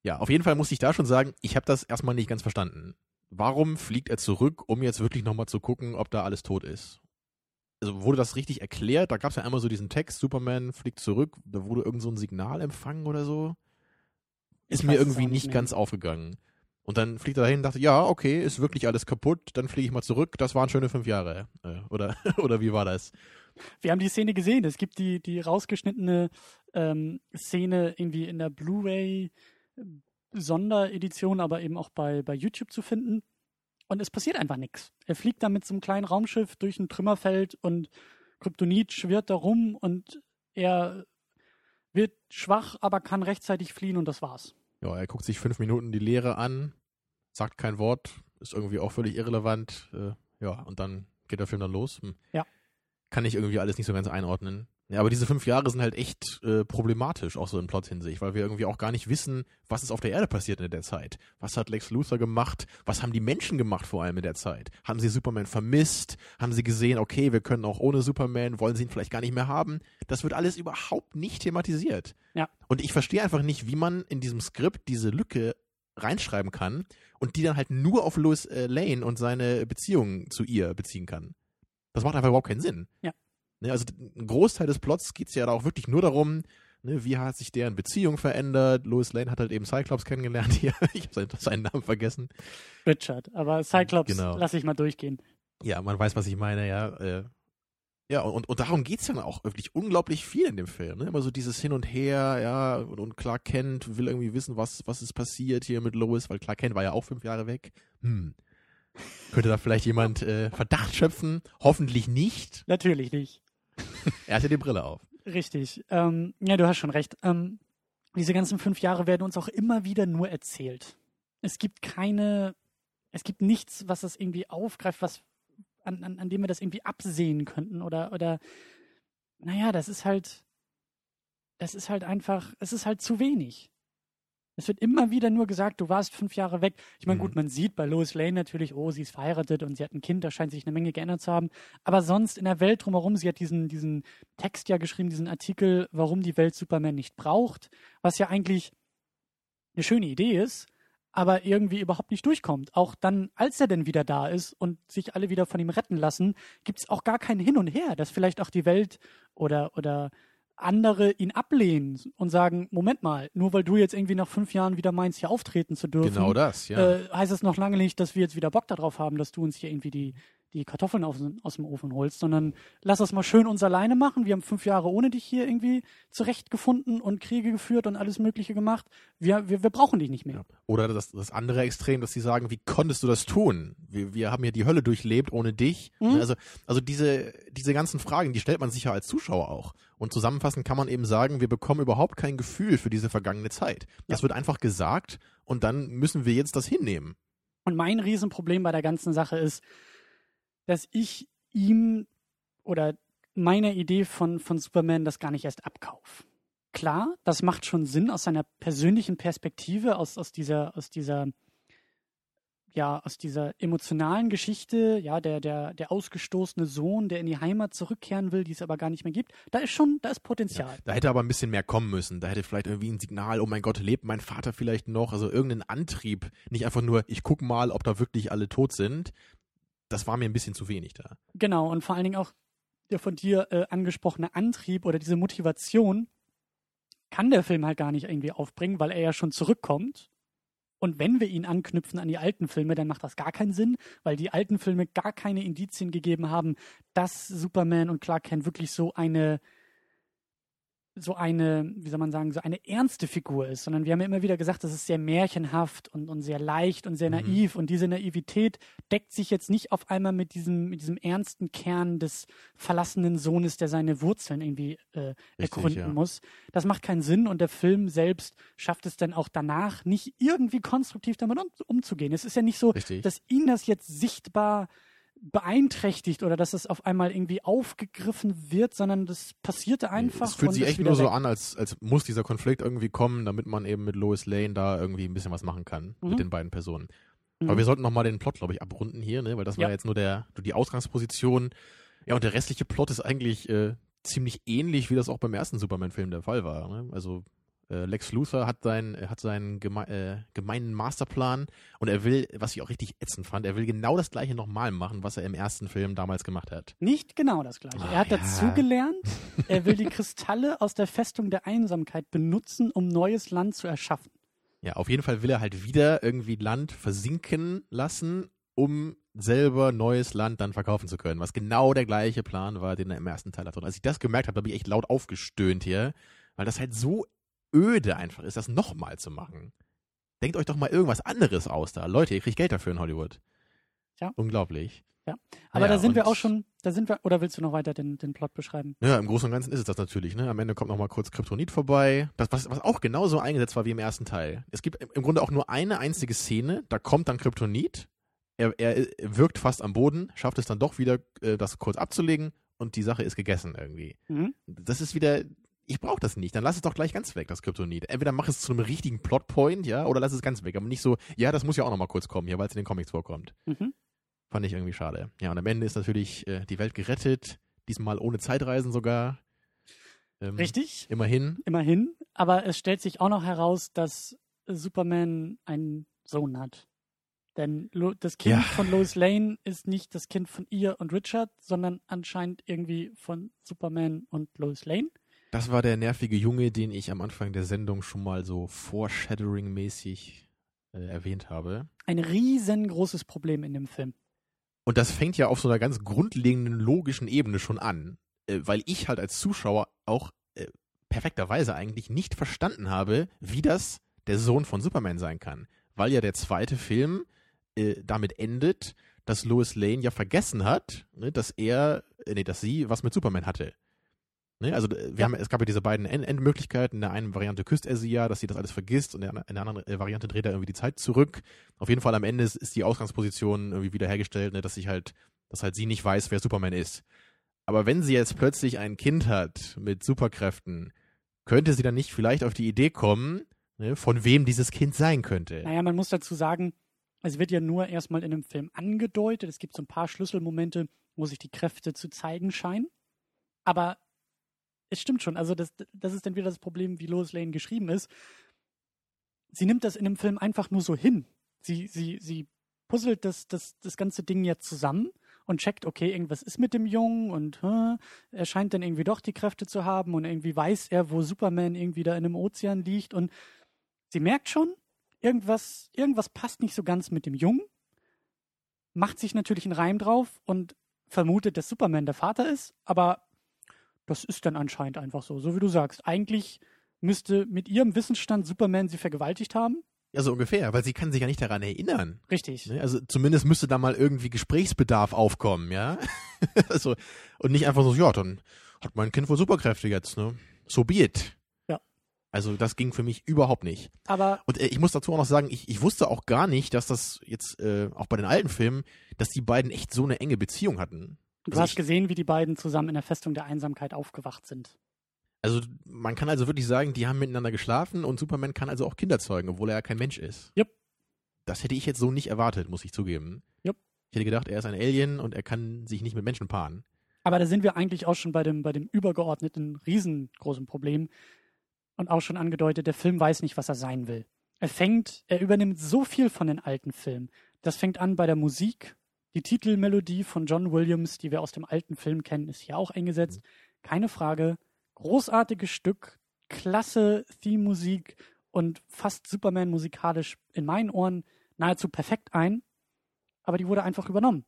Ja, auf jeden Fall muss ich da schon sagen, ich habe das erstmal nicht ganz verstanden. Warum fliegt er zurück, um jetzt wirklich nochmal zu gucken, ob da alles tot ist? Also wurde das richtig erklärt? Da gab es ja einmal so diesen Text, Superman fliegt zurück, da wurde irgend so ein Signal empfangen oder so. Ist Ich mir irgendwie nicht nicht ganz aufgegangen. Und dann fliegt er dahin und dachte, ja, okay, ist wirklich alles kaputt, dann fliege ich mal zurück, das waren schöne fünf Jahre. Äh, oder, oder wie war das? Wir haben die Szene gesehen. Es gibt die, die rausgeschnittene ähm, Szene irgendwie in der Blu-ray Sonderedition, aber eben auch bei, bei YouTube zu finden. Und es passiert einfach nichts. Er fliegt da mit so einem kleinen Raumschiff durch ein Trümmerfeld und Kryptonit schwirrt da rum und er wird schwach, aber kann rechtzeitig fliehen und das war's. Ja, er guckt sich fünf Minuten die Leere an, sagt kein Wort, ist irgendwie auch völlig irrelevant. Äh, ja, und dann geht der Film dann los. Hm. Ja. Kann ich irgendwie alles nicht so ganz einordnen. Ja, aber diese fünf Jahre sind halt echt äh, problematisch, auch so in Plot-Hinsicht, weil wir irgendwie auch gar nicht wissen, was ist auf der Erde passiert in der Zeit. Was hat Lex Luthor gemacht? Was haben die Menschen gemacht vor allem in der Zeit? Haben sie Superman vermisst? Haben sie gesehen, okay, wir können auch ohne Superman, wollen sie ihn vielleicht gar nicht mehr haben? Das wird alles überhaupt nicht thematisiert. Ja. Und ich verstehe einfach nicht, wie man in diesem Skript diese Lücke reinschreiben kann und die dann halt nur auf Lois äh, Lane und seine Beziehung zu ihr beziehen kann. Das macht einfach überhaupt keinen Sinn. Ja. Ne, also ein Großteil des Plots geht es ja da auch wirklich nur darum, ne, wie hat sich deren Beziehung verändert. Lois Lane hat halt eben Cyclops kennengelernt hier. Ich habe seinen, seinen Namen vergessen. Richard. Aber Cyclops Genau. lass ich mal durchgehen. Ja, man weiß, was ich meine, ja. Äh, ja, und, und darum geht's dann auch wirklich unglaublich viel in dem Film. Ne? Immer so dieses Hin und Her, ja, und, und Clark Kent will irgendwie wissen, was, was ist passiert hier mit Lois, weil Clark Kent war ja auch fünf Jahre weg. Hm. Könnte da vielleicht jemand äh, Verdacht schöpfen? Hoffentlich nicht. Natürlich nicht. Er hatte die Brille auf. Richtig. Ähm, ja, du hast schon recht. Ähm, diese ganzen fünf Jahre werden uns auch immer wieder nur erzählt. Es gibt keine, es gibt nichts, was das irgendwie aufgreift, was an, an, an dem wir das irgendwie absehen könnten oder oder naja, das ist halt, das ist halt einfach, es ist halt zu wenig. Es wird immer wieder nur gesagt, du warst fünf Jahre weg. Ich meine, Mhm. gut, man sieht bei Lois Lane natürlich, oh, sie ist verheiratet und sie hat ein Kind, da scheint sich eine Menge geändert zu haben. Aber sonst in der Welt drumherum, sie hat diesen, diesen Text ja geschrieben, diesen Artikel, warum die Welt Superman nicht braucht, was ja eigentlich eine schöne Idee ist, aber irgendwie überhaupt nicht durchkommt. Auch dann, als er denn wieder da ist und sich alle wieder von ihm retten lassen, gibt es auch gar kein Hin und Her, dass vielleicht auch die Welt oder, oder andere ihn ablehnen und sagen, Moment mal, nur weil du jetzt irgendwie nach fünf Jahren wieder meinst, hier auftreten zu dürfen, Genau das, ja. äh, heißt es noch lange nicht, dass wir jetzt wieder Bock darauf haben, dass du uns hier irgendwie die, die Kartoffeln aus, aus dem Ofen holst, sondern lass das mal schön uns alleine machen. Wir haben fünf Jahre ohne dich hier irgendwie zurechtgefunden und Kriege geführt und alles Mögliche gemacht. Wir, wir, wir brauchen dich nicht mehr. Ja. Oder das, das andere Extrem, dass sie sagen, wie konntest du das tun? Wir, wir haben ja die Hölle durchlebt ohne dich. Mhm. Also, also diese, diese ganzen Fragen, die stellt man sich ja als Zuschauer auch. Und zusammenfassend kann man eben sagen, wir bekommen überhaupt kein Gefühl für diese vergangene Zeit. Das Ja. wird einfach gesagt und dann müssen wir jetzt das hinnehmen. Und mein Riesenproblem bei der ganzen Sache ist, dass ich ihm oder meiner Idee von, von Superman das gar nicht erst abkauf. Klar, das macht schon Sinn aus seiner persönlichen Perspektive, aus, aus dieser, aus dieser, ja, aus dieser emotionalen Geschichte, ja, der, der, der ausgestoßene Sohn, der in die Heimat zurückkehren will, die es aber gar nicht mehr gibt. Da ist schon, da ist Potenzial. Da hätte aber ein bisschen mehr kommen müssen. Da hätte vielleicht irgendwie ein Signal, oh mein Gott, lebt mein Vater vielleicht noch? Also irgendein Antrieb. Nicht einfach nur, ich guck mal, ob da wirklich alle tot sind. Das war mir ein bisschen zu wenig da. Genau, und vor allen Dingen auch der von dir äh, angesprochene Antrieb oder diese Motivation kann der Film halt gar nicht irgendwie aufbringen, weil er ja schon zurückkommt. Und wenn wir ihn anknüpfen an die alten Filme, dann macht das gar keinen Sinn, weil die alten Filme gar keine Indizien gegeben haben, dass Superman und Clark Kent wirklich so eine so eine, wie soll man sagen, so eine ernste Figur ist, sondern wir haben ja immer wieder gesagt, das ist sehr märchenhaft und, und sehr leicht und sehr Mhm. naiv und diese Naivität deckt sich jetzt nicht auf einmal mit diesem, mit diesem ernsten Kern des verlassenen Sohnes, der seine Wurzeln irgendwie äh, ergründen ja. muss. Das macht keinen Sinn und der Film selbst schafft es dann auch danach nicht irgendwie konstruktiv damit um, umzugehen. Es ist ja nicht so, Richtig. dass ihn das jetzt sichtbar beeinträchtigt oder dass es auf einmal irgendwie aufgegriffen wird, sondern das passierte einfach. Es fühlt sich echt nur so weg. an, als, als muss dieser Konflikt irgendwie kommen, damit man eben mit Lois Lane da irgendwie ein bisschen was machen kann Mhm. mit den beiden Personen. Mhm. Aber wir sollten nochmal den Plot, glaube ich, abrunden hier, ne? weil das war Ja. jetzt nur der, nur die Ausgangsposition. Ja, und der restliche Plot ist eigentlich äh, ziemlich ähnlich, wie das auch beim ersten Superman-Film der Fall war. Ne? Also äh, Lex Luthor hat, sein, hat seinen geme äh, gemeinen Masterplan und er will, was ich auch richtig ätzend fand, er will genau das gleiche nochmal machen, was er im ersten Film damals gemacht hat. Nicht genau das gleiche. Ah, er hat ja. dazugelernt, er will die Kristalle aus der Festung der Einsamkeit benutzen, um neues Land zu erschaffen. Ja, auf jeden Fall will er halt wieder irgendwie Land versinken lassen, um selber neues Land dann verkaufen zu können, was genau der gleiche Plan war, den er im ersten Teil hatte. Und als ich das gemerkt habe, habe ich echt laut aufgestöhnt hier, weil das halt so öde einfach ist, das nochmal zu machen. Denkt euch doch mal irgendwas anderes aus da. Leute, ihr kriegt Geld dafür in Hollywood. Ja. Unglaublich. Aber Naja, da sind wir auch schon, da sind wir, oder willst du noch weiter den, den Plot beschreiben? Ja, im Großen und Ganzen ist es das natürlich. Ne? Am Ende kommt noch mal kurz Kryptonit vorbei, das, was, was auch genauso eingesetzt war wie im ersten Teil. Es gibt im- im Grunde auch nur eine einzige Szene, da kommt dann Kryptonit, er, er wirkt fast am Boden, schafft es dann doch wieder, äh, das kurz abzulegen und die Sache ist gegessen irgendwie. Mhm. Das ist wieder, ich brauche das nicht, dann lass es doch gleich ganz weg, das Kryptonit. Entweder mach es zu einem richtigen Plotpoint, ja, oder lass es ganz weg, aber nicht so, ja, das muss ja auch noch mal kurz kommen hier, weil es in den Comics vorkommt. Mhm. Fand ich irgendwie schade. Ja, und am Ende ist natürlich äh, die Welt gerettet, diesmal ohne Zeitreisen sogar. Ähm, Richtig, Immerhin. immerhin. Aber es stellt sich auch noch heraus, dass Superman einen Sohn hat. Denn Lo das Kind Ja. von Lois Lane ist nicht das Kind von ihr und Richard, sondern anscheinend irgendwie von Superman und Lois Lane. Das war der nervige Junge, den ich am Anfang der Sendung schon mal so Foreshadowing-mäßig äh, erwähnt habe. Ein riesengroßes Problem in dem Film. Und das fängt ja auf so einer ganz grundlegenden logischen Ebene schon an, äh, weil ich halt als Zuschauer auch äh, perfekterweise eigentlich nicht verstanden habe, wie das der Sohn von Superman sein kann. Weil ja der zweite Film äh, damit endet, dass Lois Lane ja vergessen hat, ne, dass er, äh, nee, dass sie was mit Superman hatte. Ne, also wir Ja. haben, es gab ja diese beiden End Endmöglichkeiten. In der einen Variante küsst er sie ja, dass sie das alles vergisst, und in der, anderen äh, Variante dreht er irgendwie die Zeit zurück. Auf jeden Fall am Ende ist, ist die Ausgangsposition irgendwie wiederhergestellt, ne, dass sich halt, dass halt sie nicht weiß, wer Superman ist. Aber wenn sie jetzt plötzlich ein Kind hat mit Superkräften, könnte sie dann nicht vielleicht auf die Idee kommen, ne, von wem dieses Kind sein könnte? Naja, man muss dazu sagen, es wird ja nur erstmal in dem Film angedeutet. Es gibt so ein paar Schlüsselmomente, wo sich die Kräfte zu zeigen scheinen. Aber es stimmt schon. Also, das, das ist dann wieder das Problem, wie Lois Lane geschrieben ist. Sie nimmt das in dem Film einfach nur so hin. Sie, sie, sie puzzelt das, das, das ganze Ding jetzt zusammen und checkt, okay, irgendwas ist mit dem Jungen und hä, er scheint dann irgendwie doch die Kräfte zu haben und irgendwie weiß er, wo Superman irgendwie da in einem Ozean liegt und sie merkt schon, irgendwas, irgendwas passt nicht so ganz mit dem Jungen, macht sich natürlich einen Reim drauf und vermutet, dass Superman der Vater ist, aber das ist dann anscheinend einfach so, so wie du sagst. Eigentlich müsste mit ihrem Wissensstand Superman sie vergewaltigt haben. Ja, so ungefähr, weil sie kann sich ja nicht daran erinnern. Richtig. Ne? Also zumindest müsste da mal irgendwie Gesprächsbedarf aufkommen, ja? also, und nicht einfach so, ja, dann hat mein Kind wohl Superkräfte jetzt, ne? So be it. Ja. Also das ging für mich überhaupt nicht. Aber Und äh, ich muss dazu auch noch sagen, ich, ich wusste auch gar nicht, dass das jetzt, äh, auch bei den alten Filmen, dass die beiden echt so eine enge Beziehung hatten. Du Also hast ich- gesehen, wie die beiden zusammen in der Festung der Einsamkeit aufgewacht sind. Also man kann also wirklich sagen, die haben miteinander geschlafen und Superman kann also auch Kinder zeugen, obwohl er ja kein Mensch ist. Jupp. Das hätte ich jetzt so nicht erwartet, muss ich zugeben. Jupp. Ich hätte gedacht, er ist ein Alien und er kann sich nicht mit Menschen paaren. Aber da sind wir eigentlich auch schon bei dem, bei dem übergeordneten, riesengroßen Problem und auch schon angedeutet, der Film weiß nicht, was er sein will. Er fängt, er übernimmt so viel von den alten Filmen. Das fängt an bei der Musik. Die Titelmelodie von John Williams, die wir aus dem alten Film kennen, ist hier auch eingesetzt. Keine Frage. Großartiges Stück, klasse Theme-Musik und fast Superman musikalisch in meinen Ohren nahezu perfekt ein. Aber die wurde einfach übernommen.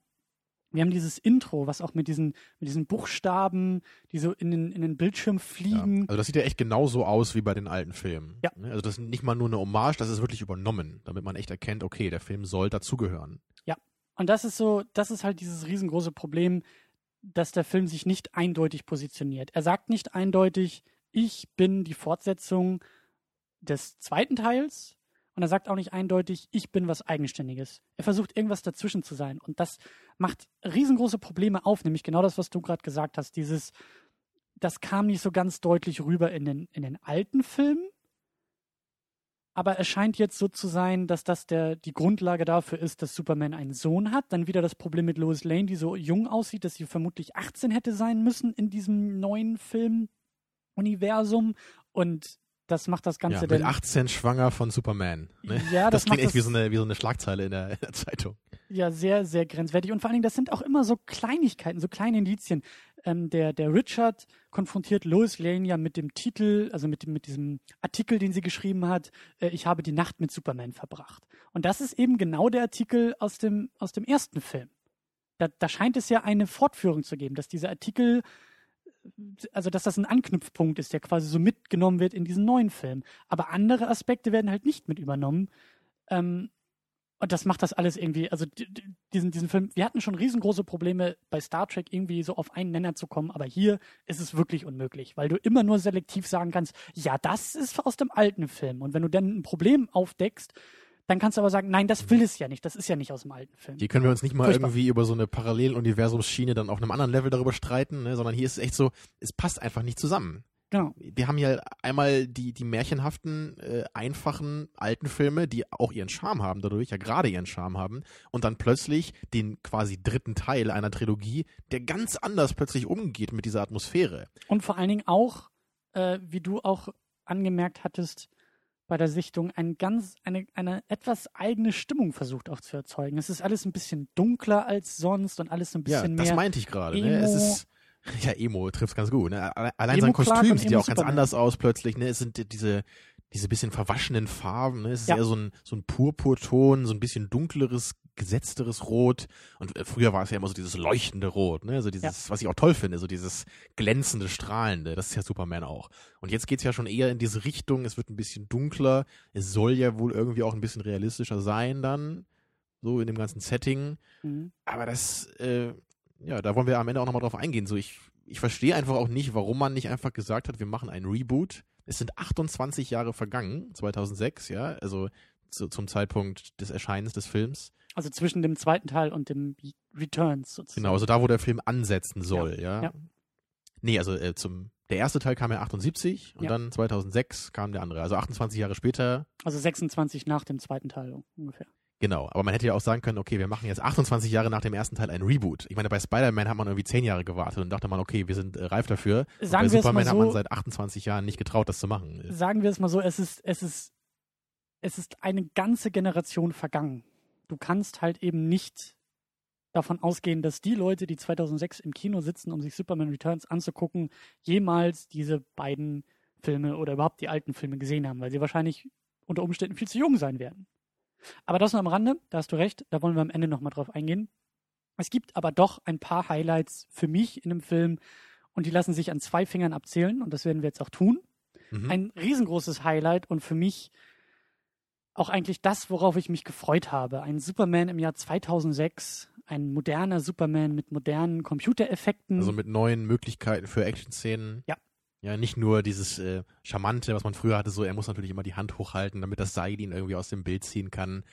Wir haben dieses Intro, was auch mit diesen, mit diesen Buchstaben, die so in den, in den Bildschirm Ja. fliegen. Also das sieht ja echt genauso aus wie bei den alten Filmen. Ja. Ne? Also das ist nicht mal nur eine Hommage, das ist wirklich übernommen, damit man echt erkennt, okay, der Film soll dazugehören. Und das ist so, das ist halt dieses riesengroße Problem, dass der Film sich nicht eindeutig positioniert. Er sagt nicht eindeutig, ich bin die Fortsetzung des zweiten Teils. Und er sagt auch nicht eindeutig, ich bin was Eigenständiges. Er versucht irgendwas dazwischen zu sein. Und das macht riesengroße Probleme auf, nämlich genau das, was du gerade gesagt hast. Dieses, das kam nicht so ganz deutlich rüber in den, in den alten Filmen. Aber es scheint jetzt so zu sein, dass das der, die Grundlage dafür ist, dass Superman einen Sohn hat. Dann wieder das Problem mit Lois Lane, die so jung aussieht, dass sie vermutlich 18 hätte sein müssen in diesem neuen Film-Universum. Und das macht das Ganze Ja, mit dann. 18 schwanger von Superman. Ne? Ja, das, Das, klingt echt wie so eine, wie so eine Schlagzeile in der, in der Zeitung. Ja, sehr, sehr grenzwertig. Und vor allen Dingen, das sind auch immer so Kleinigkeiten, so kleine Indizien. Ähm, der, der Richard konfrontiert Lois Lane ja mit dem Titel, also mit, mit diesem Artikel, den sie geschrieben hat, äh, ich habe die Nacht mit Superman verbracht. Und das ist eben genau der Artikel aus dem, aus dem ersten Film. Da, da scheint es ja eine Fortführung zu geben, dass dieser Artikel, also dass das ein Anknüpfpunkt ist, der quasi so mitgenommen wird in diesen neuen Film. Aber andere Aspekte werden halt nicht mit übernommen. Ähm, und das macht das alles irgendwie, also di- di- diesen, diesen Film, wir hatten schon riesengroße Probleme bei Star Trek irgendwie so auf einen Nenner zu kommen, aber hier ist es wirklich unmöglich, weil du immer nur selektiv sagen kannst, ja, das ist aus dem alten Film. Und wenn du dann ein Problem aufdeckst, dann kannst du aber sagen, nein, das will es ja nicht, das ist ja nicht aus dem alten Film. Hier können wir uns nicht mal Furchtbar. irgendwie über so eine Paralleluniversumsschiene dann auf einem anderen Level darüber streiten, ne? sondern hier ist es echt so, es passt einfach nicht zusammen. Genau. Wir haben ja einmal die, die märchenhaften, äh, einfachen alten Filme, die auch ihren Charme haben dadurch, ja gerade ihren Charme haben, und dann plötzlich den quasi dritten Teil einer Trilogie, der ganz anders plötzlich umgeht mit dieser Atmosphäre. Und vor allen Dingen auch, äh, wie du auch angemerkt hattest, bei der Sichtung ein ganz, eine, eine etwas eigene Stimmung versucht auch zu erzeugen. Es ist alles ein bisschen dunkler als sonst und alles ein Ja, bisschen das mehr. meinte ich gerade. Ne? Es ist ja Emo trifft ganz gut. Ne? Alle- Allein sein Kostüm sieht ja auch ganz anders aus plötzlich. Ne? Es sind die- diese diese bisschen verwaschenen Farben. Ne? Es ist Ja. eher so ein so ein Purpurton, so ein bisschen dunkleres, gesetzteres Rot. Und äh, früher war es ja immer so dieses leuchtende Rot. Ne? So dieses, was ich auch toll finde, so dieses glänzende, strahlende. Das ist ja Superman auch. Und jetzt geht's ja schon eher in diese Richtung. Es wird ein bisschen dunkler. Es soll ja wohl irgendwie auch ein bisschen realistischer sein dann. So in dem ganzen Setting. Mhm. Aber das, äh, ja, da wollen wir am Ende auch nochmal drauf eingehen. So, ich, ich verstehe einfach auch nicht, warum man nicht einfach gesagt hat, wir machen einen Reboot. Es sind 28 Jahre vergangen, 2006, ja, also zu, zum Zeitpunkt des Erscheinens des Films. Also zwischen dem zweiten Teil und dem Returns sozusagen. Genau, also da, wo der Film ansetzen soll, ja. ja. Nee, also äh, zum, der erste Teil kam ja 78 und Ja. dann 2006 kam der andere. Also 28 Jahre später Also 26 nach dem zweiten Teil ungefähr. Genau, aber man hätte ja auch sagen können, okay, wir machen jetzt 28 Jahre nach dem ersten Teil ein Reboot. Ich meine, bei Spider-Man hat man irgendwie 10 Jahre gewartet und dachte man, okay, wir sind äh, reif dafür. Und Sagen bei wir es mal Superman hat man so, seit 28 Jahren nicht getraut, das zu machen. sagen wir es mal so, es ist, es ist, es ist eine ganze Generation vergangen. Du kannst halt eben nicht davon ausgehen, dass die Leute, die 2006 im Kino sitzen, um sich Superman Returns anzugucken, jemals diese beiden Filme oder überhaupt die alten Filme gesehen haben, weil sie wahrscheinlich unter Umständen viel zu jung sein werden. Aber das nur am Rande, da hast du recht, da wollen wir am Ende nochmal drauf eingehen. Es gibt aber doch ein paar Highlights für mich in dem Film und die lassen sich an zwei Fingern abzählen und das werden wir jetzt auch tun Mhm. ein riesengroßes Highlight und für mich auch eigentlich das, worauf ich mich gefreut habe. Ein Superman im Jahr 2006, ein moderner Superman mit modernen Computereffekten. Also mit neuen Möglichkeiten für Action-Szenen. Ja. Ja, nicht nur dieses äh, Charmante, was man früher hatte, so er muss natürlich immer die Hand hochhalten, damit das Seil ihn irgendwie aus dem Bild ziehen kann.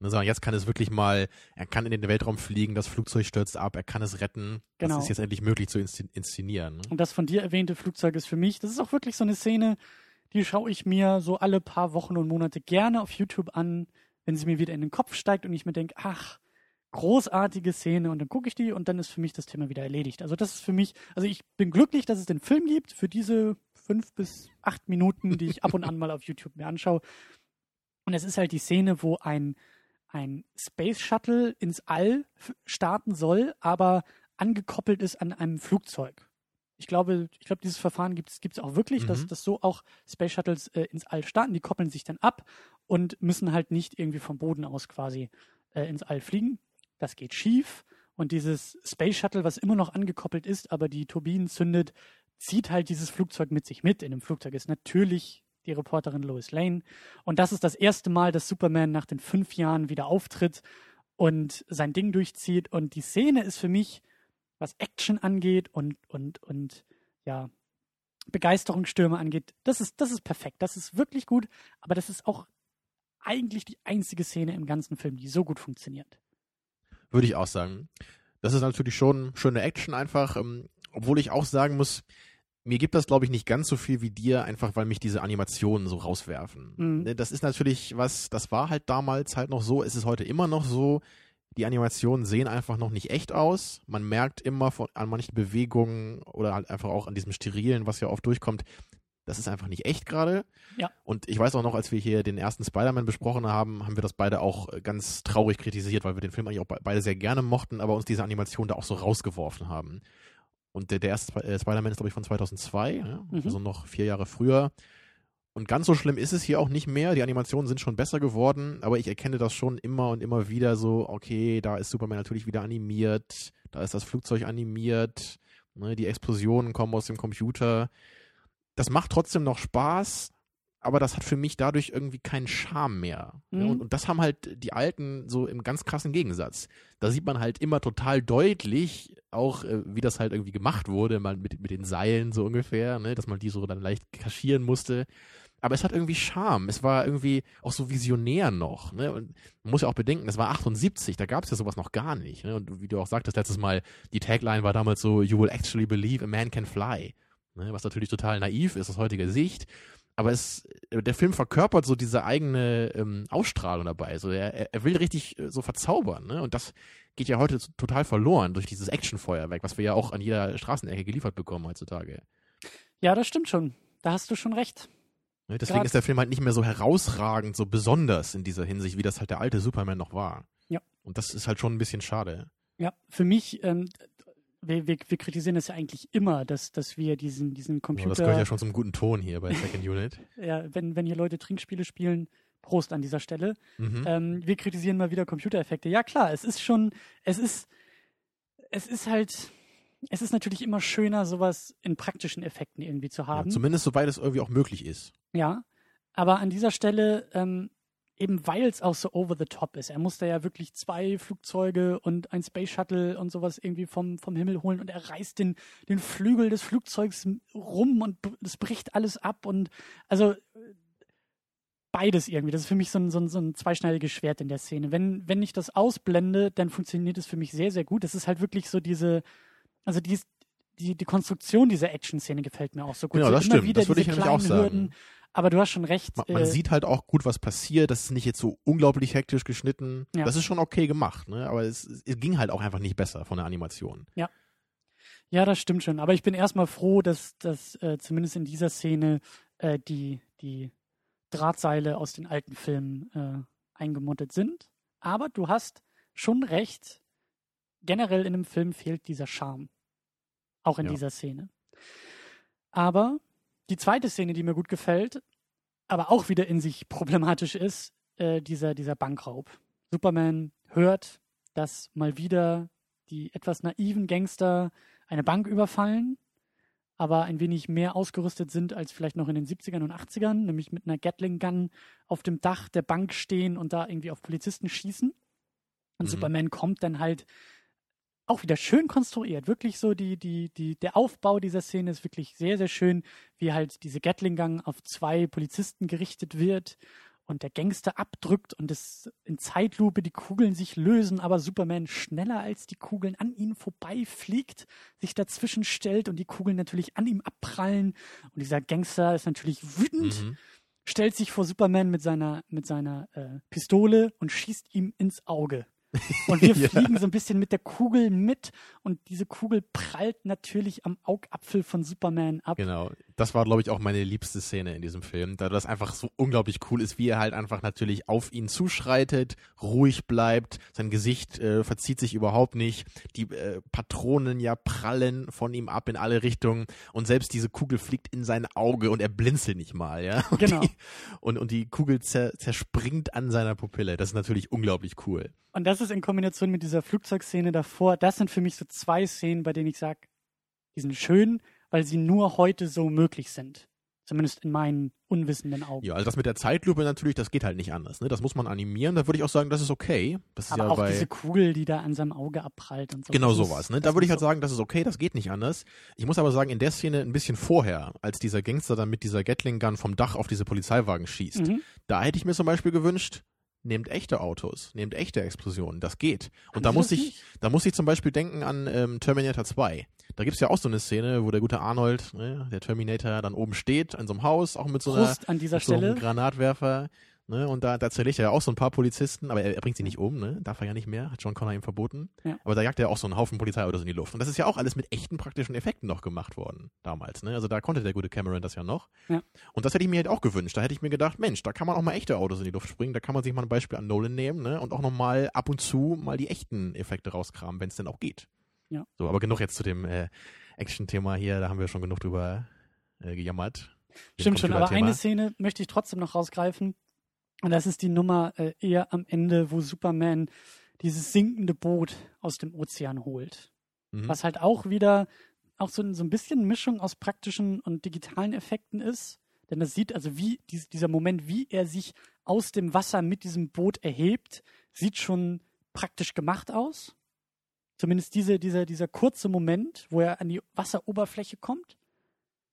Ne, Sondern jetzt kann es wirklich mal, er kann in den Weltraum fliegen, das Flugzeug stürzt ab, er kann es retten. Genau. Das ist jetzt endlich möglich zu inszen- inszenieren. Ne? und das von dir erwähnte Flugzeug ist für mich, das ist auch wirklich so eine Szene, die schaue ich mir so alle paar Wochen und Monate gerne auf YouTube an, wenn sie mir wieder in den Kopf steigt und ich mir denke, ach, großartige Szene und dann gucke ich die und dann ist für mich das Thema wieder erledigt. Also das ist für mich, also ich bin glücklich, dass es den Film gibt für diese fünf bis acht Minuten, die ich ab und an mal auf YouTube mir anschaue. Und es ist halt die Szene, wo ein, ein Space Shuttle ins All starten soll, aber angekoppelt ist an einem Flugzeug. Ich glaube, ich glaube, dieses Verfahren gibt es auch wirklich, dass, Mhm. dass so auch Space Shuttles äh, ins All starten. Die koppeln sich dann ab und müssen halt nicht irgendwie vom Boden aus quasi äh, ins All fliegen. Das geht schief Und dieses Space Shuttle, was immer noch angekoppelt ist, aber die Turbinen zündet, zieht halt dieses Flugzeug mit sich mit. In dem Flugzeug ist natürlich die Reporterin Lois Lane. Und das ist das erste Mal, dass Superman nach den fünf Jahren wieder auftritt und sein Ding durchzieht. Und die Szene ist für mich, was Action angeht und, und, und ja, Begeisterungsstürme angeht, das ist, das ist perfekt. Das ist wirklich gut, aber das ist auch eigentlich die einzige Szene im ganzen Film, die so gut funktioniert. Würde ich auch sagen. Das ist natürlich schon schöne Action einfach, ähm, obwohl ich auch sagen muss, mir gibt das, glaube ich, nicht ganz so viel wie dir, einfach weil mich diese Animationen so rauswerfen. Mhm. Ne, Das ist natürlich was, das war halt damals halt noch so, es ist heute immer noch so. Die Animationen sehen einfach noch nicht echt aus. Man merkt immer von, an manchen Bewegungen oder halt einfach auch an diesem Sterilen, was ja oft durchkommt, das ist einfach nicht echt gerade. Ja. Und ich weiß auch noch, als wir hier den ersten Spider-Man besprochen haben, haben wir das beide auch äh, ganz traurig kritisiert, weil wir den Film eigentlich auch be- beide sehr gerne mochten, aber uns diese Animation da auch so rausgeworfen haben. Und der, der erste äh, Spider-Man ist, glaube ich, von 2002, ja? Mhm. also noch vier Jahre früher. Und ganz so schlimm ist es hier auch nicht mehr. Die Animationen sind schon besser geworden, aber ich erkenne das schon immer und immer wieder so, okay, da ist Superman natürlich wieder animiert, da ist das Flugzeug animiert, ne, die Explosionen kommen aus dem Computer. Das macht trotzdem noch Spaß, aber das hat für mich dadurch irgendwie keinen Charme mehr. Mhm. Und, und das haben halt die Alten so im ganz krassen Gegensatz. Da sieht man halt immer total deutlich, auch äh, wie das halt irgendwie gemacht wurde, mal mit, mit den Seilen so ungefähr, ne? dass man die so dann leicht kaschieren musste. Aber es hat irgendwie Charme. Es war irgendwie auch so visionär noch. Ne? Und man muss ja auch bedenken, es war 78, da gab es ja sowas noch gar nicht. Ne? Und wie du auch sagtest letztes Mal, die Tagline war damals so, You will actually believe a man can fly. Ne? Was natürlich total naiv ist aus heutiger Sicht. Aber es, der Film verkörpert so diese eigene ähm, Ausstrahlung dabei. So, er, er- er will richtig äh, so verzaubern. Ne? Und das geht ja heute total verloren durch dieses Actionfeuerwerk, was wir ja auch an jeder Straßenecke geliefert bekommen heutzutage. Ja, das stimmt schon. Da hast du schon recht. Ne, Deswegen Grad- ist der Film halt nicht mehr so herausragend, so besonders in dieser Hinsicht, wie das halt der alte Superman noch war. Ja. Und das ist halt schon ein bisschen schade. Ja, für mich, ähm, wir, wir, wir kritisieren es ja eigentlich immer, dass, dass wir diesen, diesen Computer, das gehört ja schon zum guten Ton hier bei Second Unit. ja, wenn, wenn hier Leute Trinkspiele spielen, Prost an dieser Stelle. Mhm. Ähm, wir kritisieren mal wieder Computereffekte. Ja, klar, es ist schon, es ist, es ist halt, es ist natürlich immer schöner, sowas in praktischen Effekten irgendwie zu Ja, haben. zumindest soweit es irgendwie auch möglich ist. Ja, aber an dieser Stelle, ähm, eben weil es auch so over the top ist, er musste ja wirklich zwei Flugzeuge und ein Space Shuttle und sowas irgendwie vom, vom Himmel holen und er reißt den, den Flügel des Flugzeugs rum und es bricht alles ab und also beides irgendwie. Das ist für mich so ein, so ein, so ein zweischneidiges Schwert in der Szene. Wenn, wenn ich das ausblende, dann funktioniert es für mich sehr, sehr gut. Das ist halt wirklich so diese, also die, die, die Konstruktion dieser Action-Szene gefällt mir auch so gut. Genau, so das immer stimmt. wieder Das würde ich nämlich auch sagen. Hürden. Aber du hast schon recht. Man, man äh, sieht halt auch gut, was passiert. Das ist nicht jetzt so unglaublich hektisch geschnitten. Ja. Das ist schon okay gemacht, ne? Aber es, es ging halt auch einfach nicht besser von der Animation. Ja, das stimmt schon. Aber ich bin erstmal froh, dass, dass äh, zumindest in dieser Szene äh, die, die Drahtseile aus den alten Filmen äh, eingemottet sind. Aber du hast schon recht. Generell in einem Film fehlt dieser Charme. Auch in Ja. dieser Szene. Aber die zweite Szene, die mir gut gefällt, aber auch wieder in sich problematisch ist, äh, dieser, dieser Bankraub. Superman hört, dass mal wieder die etwas naiven Gangster eine Bank überfallen, aber ein wenig mehr ausgerüstet sind als vielleicht noch in den 70ern und 80ern, nämlich mit einer Gatling Gun auf dem Dach der Bank stehen und da irgendwie auf Polizisten schießen. Und Mhm. Superman kommt dann halt auch wieder schön konstruiert. Wirklich so die, die, die, der Aufbau dieser Szene ist wirklich sehr, sehr schön, wie halt diese Gatling Gun auf zwei Polizisten gerichtet wird und der Gangster abdrückt und es in Zeitlupe die Kugeln sich lösen, aber Superman schneller als die Kugeln an ihnen vorbeifliegt, sich dazwischen stellt und die Kugeln natürlich an ihm abprallen. Und dieser Gangster ist natürlich wütend, Mhm. stellt sich vor Superman mit seiner, mit seiner äh, Pistole und schießt ihm ins Auge. Und wir Ja. fliegen so ein bisschen mit der Kugel mit und diese Kugel prallt natürlich am Augapfel von Superman ab. Genau. Das war, glaube ich, auch meine liebste Szene in diesem Film, da das einfach so unglaublich cool ist, wie er halt einfach natürlich auf ihn zuschreitet, ruhig bleibt, sein Gesicht äh, verzieht sich überhaupt nicht, die äh, Patronen ja prallen von ihm ab in alle Richtungen und selbst diese Kugel fliegt in sein Auge und er blinzelt nicht mal, ja. Und Genau. Die, und, und die Kugel zer, zerspringt an seiner Pupille. Das ist natürlich unglaublich cool. Und das ist in Kombination mit dieser Flugzeugszene davor, das sind für mich so zwei Szenen, bei denen ich sage, die sind schön, weil sie nur heute so möglich sind. Zumindest in meinen unwissenden Augen. Ja, also das mit der Zeitlupe natürlich, das geht halt nicht anders. Ne? Das muss man animieren. Da würde ich auch sagen, das ist okay. Das ist Aber ja auch bei diese Kugel, die da an seinem Auge abprallt und so. Genau sowas, ne? Da würde ich halt sagen, das ist okay, das geht nicht anders. Ich muss aber sagen, in der Szene ein bisschen vorher, als dieser Gangster dann mit dieser Gatling Gun vom Dach auf diese Polizeiwagen schießt, Mhm. da hätte ich mir zum Beispiel gewünscht, nehmt echte Autos, nehmt echte Explosionen, das geht. Und da sie muss ich, nicht? da muss ich zum Beispiel denken an ähm, Terminator 2. Da gibt's ja auch so eine Szene, wo der gute Arnold, ne, der Terminator, dann oben steht, an so einem Haus, auch mit so einer an dieser mit so einem Stelle. Granatwerfer. Ne, und da, da zerlegt er ja auch so ein paar Polizisten, aber er, er bringt sie nicht um, ne? Darf er ja nicht mehr, hat John Connor ihm verboten. Ja. Aber da jagt er auch so einen Haufen Polizeiautos in die Luft. Und das ist ja auch alles mit echten praktischen Effekten noch gemacht worden damals, ne? Also da konnte der gute Cameron das ja noch. Ja. Und das hätte ich mir halt auch gewünscht. Da hätte ich mir gedacht, Mensch, da kann man auch mal echte Autos in die Luft springen, da kann man sich mal ein Beispiel an Nolan nehmen, ne? Und auch nochmal ab und zu mal die echten Effekte rauskramen, wenn es denn auch geht. Ja. So, aber genug jetzt zu dem äh, Action-Thema hier, da haben wir schon genug drüber äh, gejammert. Stimmt schon, aber eine Szene möchte ich trotzdem noch rausgreifen. Und das ist die Nummer äh, eher am Ende, wo Superman dieses sinkende Boot aus dem Ozean holt. Mhm. Was halt auch wieder auch so, ein- so ein bisschen Mischung aus praktischen und digitalen Effekten ist. Denn das sieht also wie dies, dieser Moment, wie er sich aus dem Wasser mit diesem Boot erhebt, sieht schon praktisch gemacht aus. Zumindest diese, dieser, dieser kurze Moment, wo er an die Wasseroberfläche kommt.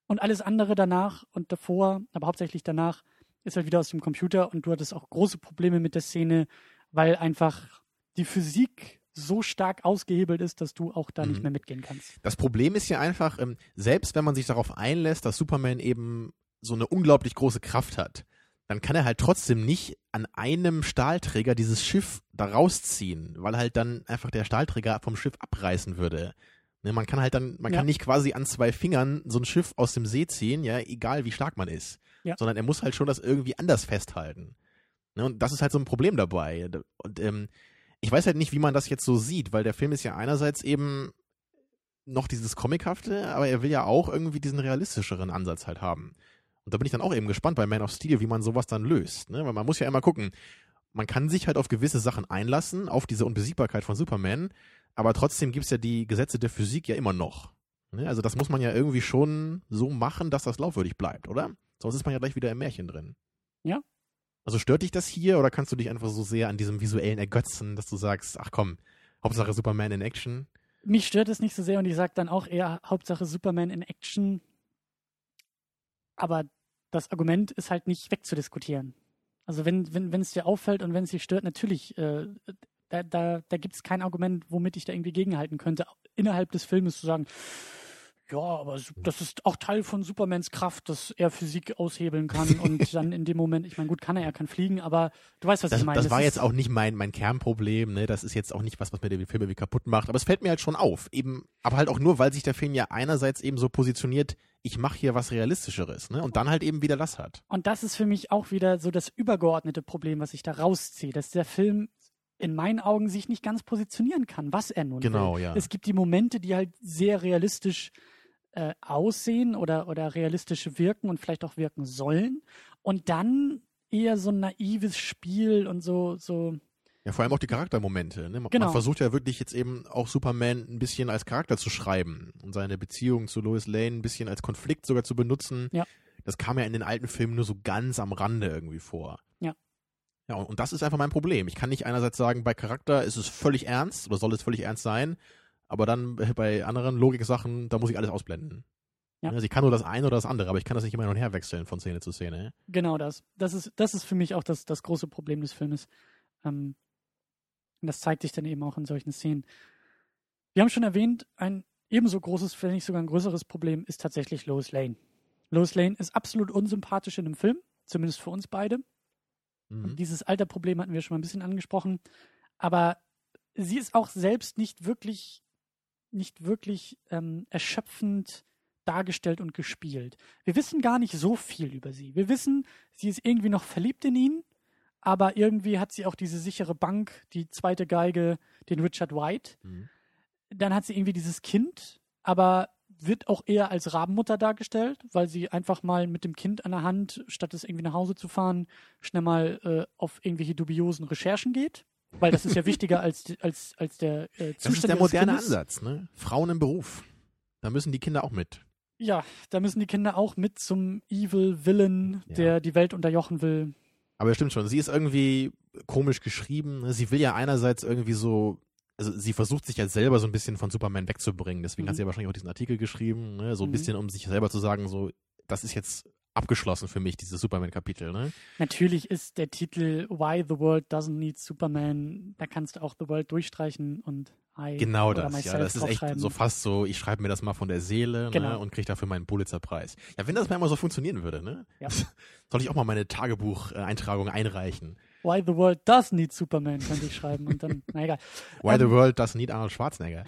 Und alles andere danach und davor, aber hauptsächlich danach, ist halt wieder aus dem Computer und du hattest auch große Probleme mit der Szene, weil einfach die Physik so stark ausgehebelt ist, dass du auch da nicht Mhm. mehr mitgehen kannst. Das Problem ist ja einfach, ähm, selbst wenn man sich darauf einlässt, dass Superman eben so eine unglaublich große Kraft hat, dann kann er halt trotzdem nicht an einem Stahlträger dieses Schiff da rausziehen, weil halt dann einfach der Stahlträger vom Schiff abreißen würde. Ne, man kann halt dann, man Ja. kann nicht quasi an zwei Fingern so ein Schiff aus dem See ziehen, ja, egal wie stark man ist. Ja. Sondern er muss halt schon das irgendwie anders festhalten. Ne, und das ist halt so ein Problem dabei. Und ähm, ich weiß halt nicht, wie man das jetzt so sieht, weil der Film ist ja einerseits eben noch dieses Comichafte, aber er will ja auch irgendwie diesen realistischeren Ansatz halt haben. Und da bin ich dann auch eben gespannt bei Man of Steel, wie man sowas dann löst. Ne? Weil man muss ja immer gucken, man kann sich halt auf gewisse Sachen einlassen, auf diese Unbesiegbarkeit von Superman, aber trotzdem gibt's ja die Gesetze der Physik ja immer noch. Ne? Also das muss man ja irgendwie schon so machen, dass das glaubwürdig bleibt, oder? Sonst ist man ja gleich wieder im Märchen drin. Ja. Also stört dich das hier oder kannst du dich einfach so sehr an diesem visuellen ergötzen, dass du sagst, ach komm, Hauptsache Superman in Action? Mich stört es nicht so sehr und ich sage dann auch eher Hauptsache Superman in Action. Aber das Argument ist halt nicht wegzudiskutieren. Also wenn, wenn, wenn es dir auffällt und wenn es dich stört, natürlich, äh, da, da, da gibt es kein Argument, womit ich da irgendwie gegenhalten könnte, innerhalb des Filmes zu sagen, ja, aber das ist auch Teil von Supermans Kraft, dass er Physik aushebeln kann und dann in dem Moment, ich meine, gut, kann er, er kann fliegen, aber du weißt, was Das, ich meine. das war ist- jetzt auch nicht mein, mein Kernproblem, ne? Das ist jetzt auch nicht was, was mir den Film irgendwie kaputt macht, aber es fällt mir halt schon auf. Eben, aber halt auch nur, weil sich der Film ja einerseits eben so positioniert, ich mache hier was Realistischeres, ne? Und dann halt eben wieder das hat. Und das ist für mich auch wieder so das übergeordnete Problem, was ich da rausziehe, dass der Film in meinen Augen sich nicht ganz positionieren kann, was er nun Genau, will. ja. Es gibt die Momente, die halt sehr realistisch äh, aussehen oder, oder realistisch wirken und vielleicht auch wirken sollen. Und dann eher so ein naives Spiel und so, so, Ja, vor allem auch die Charaktermomente. Ne? Man, Genau. man versucht ja wirklich jetzt eben auch Superman ein bisschen als Charakter zu schreiben und seine Beziehung zu Lois Lane ein bisschen als Konflikt sogar zu benutzen. Ja. Das kam ja in den alten Filmen nur so ganz am Rande irgendwie vor. Ja. Und, das ist einfach mein Problem. Ich kann nicht einerseits sagen, bei Charakter ist es völlig ernst oder soll es völlig ernst sein, aber dann bei anderen Logiksachen, da muss ich alles ausblenden. Ja. Also ich kann nur das eine oder das andere, aber ich kann das nicht immer hin und her wechseln von Szene zu Szene. Genau das. Das ist, das ist für mich auch das, das große Problem des Filmes. Ähm, und das zeigt sich dann eben auch in solchen Szenen. Wir haben schon erwähnt, ein ebenso großes, wenn nicht sogar ein größeres Problem ist tatsächlich Lois Lane. Lois Lane ist absolut unsympathisch in dem Film, zumindest für uns beide. Mhm. Dieses Alterproblem hatten wir schon mal ein bisschen angesprochen. Aber sie ist auch selbst nicht wirklich, nicht wirklich ähm, erschöpfend dargestellt und gespielt. Wir wissen gar nicht so viel über sie. Wir wissen, sie ist irgendwie noch verliebt in ihn, aber irgendwie hat sie auch diese sichere Bank, die zweite Geige, den Richard White. Mhm. Dann hat sie irgendwie dieses Kind, aber wird auch eher als Rabenmutter dargestellt, weil sie einfach mal mit dem Kind an der Hand, statt es irgendwie nach Hause zu fahren, schnell mal äh, auf irgendwelche dubiosen Recherchen geht. Weil das ist ja wichtiger als, als, als der äh, Zustand Das ist der moderne. Ansatz, ne? Frauen im Beruf. Da müssen die Kinder auch mit. Ja, da müssen die Kinder auch mit zum Evil Villain, Ja. der die Welt unterjochen will. Aber das stimmt schon. Sie ist irgendwie komisch geschrieben. Sie will ja einerseits irgendwie so, also sie versucht sich ja selber so ein bisschen von Superman wegzubringen. Deswegen Mhm. hat sie ja wahrscheinlich auch diesen Artikel geschrieben, ne? so ein Mhm. bisschen, um sich selber zu sagen, so, das ist jetzt abgeschlossen für mich, dieses Superman-Kapitel. Ne? Natürlich ist der Titel Why the World Doesn't Need Superman, da kannst du auch The World durchstreichen und I Genau das, ja. Das ist echt so fast so, ich schreibe mir das mal von der Seele ne? Genau. und kriege dafür meinen Pulitzer-Preis. Ja, wenn das mal immer so funktionieren würde, ne? Ja. Soll ich auch mal meine Tagebucheintragung einreichen. Why the World Does Need Superman könnte ich schreiben und dann, na egal. Why the Ähm, world does need Arnold Schwarzenegger.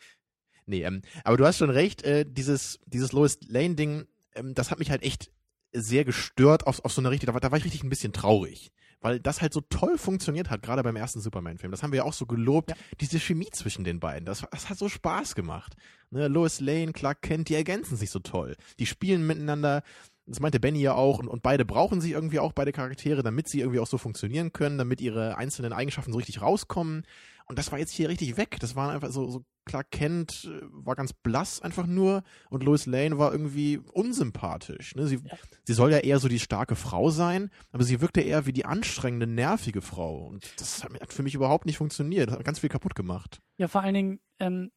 nee, ähm, aber du hast schon recht, äh, dieses, dieses Lois Lane-Ding, ähm, das hat mich halt echt sehr gestört auf, auf so eine richtig, da war, da war ich richtig ein bisschen traurig. Weil das halt so toll funktioniert hat, gerade beim ersten Superman-Film. Das haben wir ja auch so gelobt, Ja. diese Chemie zwischen den beiden. Das, das hat so Spaß gemacht. Ne, Lois Lane, Clark Kent, die ergänzen sich so toll. Die spielen miteinander. Das meinte Benny ja auch. Und, und beide brauchen sich irgendwie auch, beide Charaktere, damit sie irgendwie auch so funktionieren können, damit ihre einzelnen Eigenschaften so richtig rauskommen. Und das war jetzt hier richtig weg. Das war einfach so, so Clark Kent äh, war ganz blass einfach nur und Lois Lane war irgendwie unsympathisch. Ne? Sie, Ja. sie soll ja eher so die starke Frau sein, aber sie wirkte eher wie die anstrengende, nervige Frau. Und das hat hat für mich überhaupt nicht funktioniert. Das hat ganz viel kaputt gemacht. Ja, vor allen Dingen, ähm,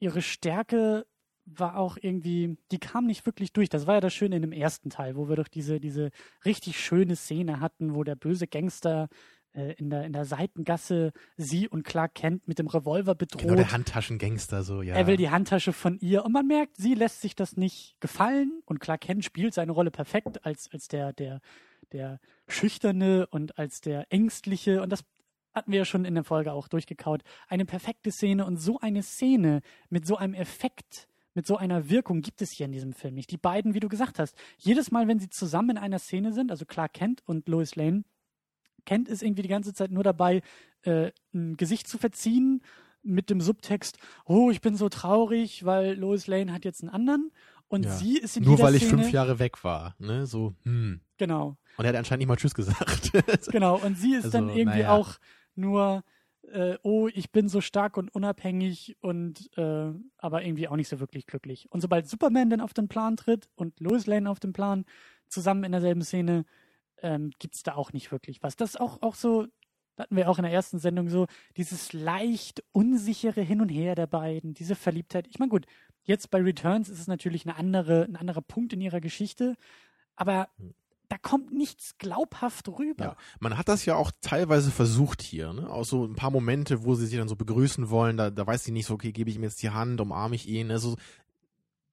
ihre Stärke war auch irgendwie, die kam nicht wirklich durch. Das war ja das Schöne in dem ersten Teil, wo wir doch diese, diese richtig schöne Szene hatten, wo der böse Gangster äh, in, der, in der Seitengasse sie und Clark Kent mit dem Revolver bedroht. Genau, der Handtaschengangster so, ja. Er will die Handtasche von ihr und man merkt, sie lässt sich das nicht gefallen und Clark Kent spielt seine Rolle perfekt als, als der, der, der Schüchterne und als der Ängstliche und das hatten wir ja schon in der Folge auch durchgekaut. Eine perfekte Szene und so eine Szene mit so einem Effekt, mit so einer Wirkung gibt es hier in diesem Film nicht. Die beiden, wie du gesagt hast, jedes Mal, wenn sie zusammen in einer Szene sind, also Clark Kent und Lois Lane, Kent ist irgendwie die ganze Zeit nur dabei, äh, ein Gesicht zu verziehen mit dem Subtext, oh, ich bin so traurig, weil Lois Lane hat jetzt einen anderen. Und Ja. sie ist in Nur weil ich Szene, fünf Jahre weg war. Ne? So, hm. Genau, Und er hat anscheinend nicht mal Tschüss gesagt. genau. Und sie ist dann Also, irgendwie naja. auch nur, äh, oh, ich bin so stark und unabhängig und äh, aber irgendwie auch nicht so wirklich glücklich. Und sobald Superman dann auf den Plan tritt und Lois Lane auf den Plan, zusammen in derselben Szene, ähm, gibt es da auch nicht wirklich was. Das auch, auch so, hatten wir auch in der ersten Sendung so, dieses leicht unsichere Hin und Her der beiden, diese Verliebtheit. Ich meine, gut, jetzt bei Returns ist es natürlich eine andere, ein anderer Punkt in ihrer Geschichte, aber da kommt nichts glaubhaft rüber. Ja, man hat das ja auch teilweise versucht hier, ne? Auch so ein paar Momente, wo sie sich dann so begrüßen wollen, da, da weiß sie nicht so, okay, gebe ich ihm jetzt die Hand, umarme ich ihn, also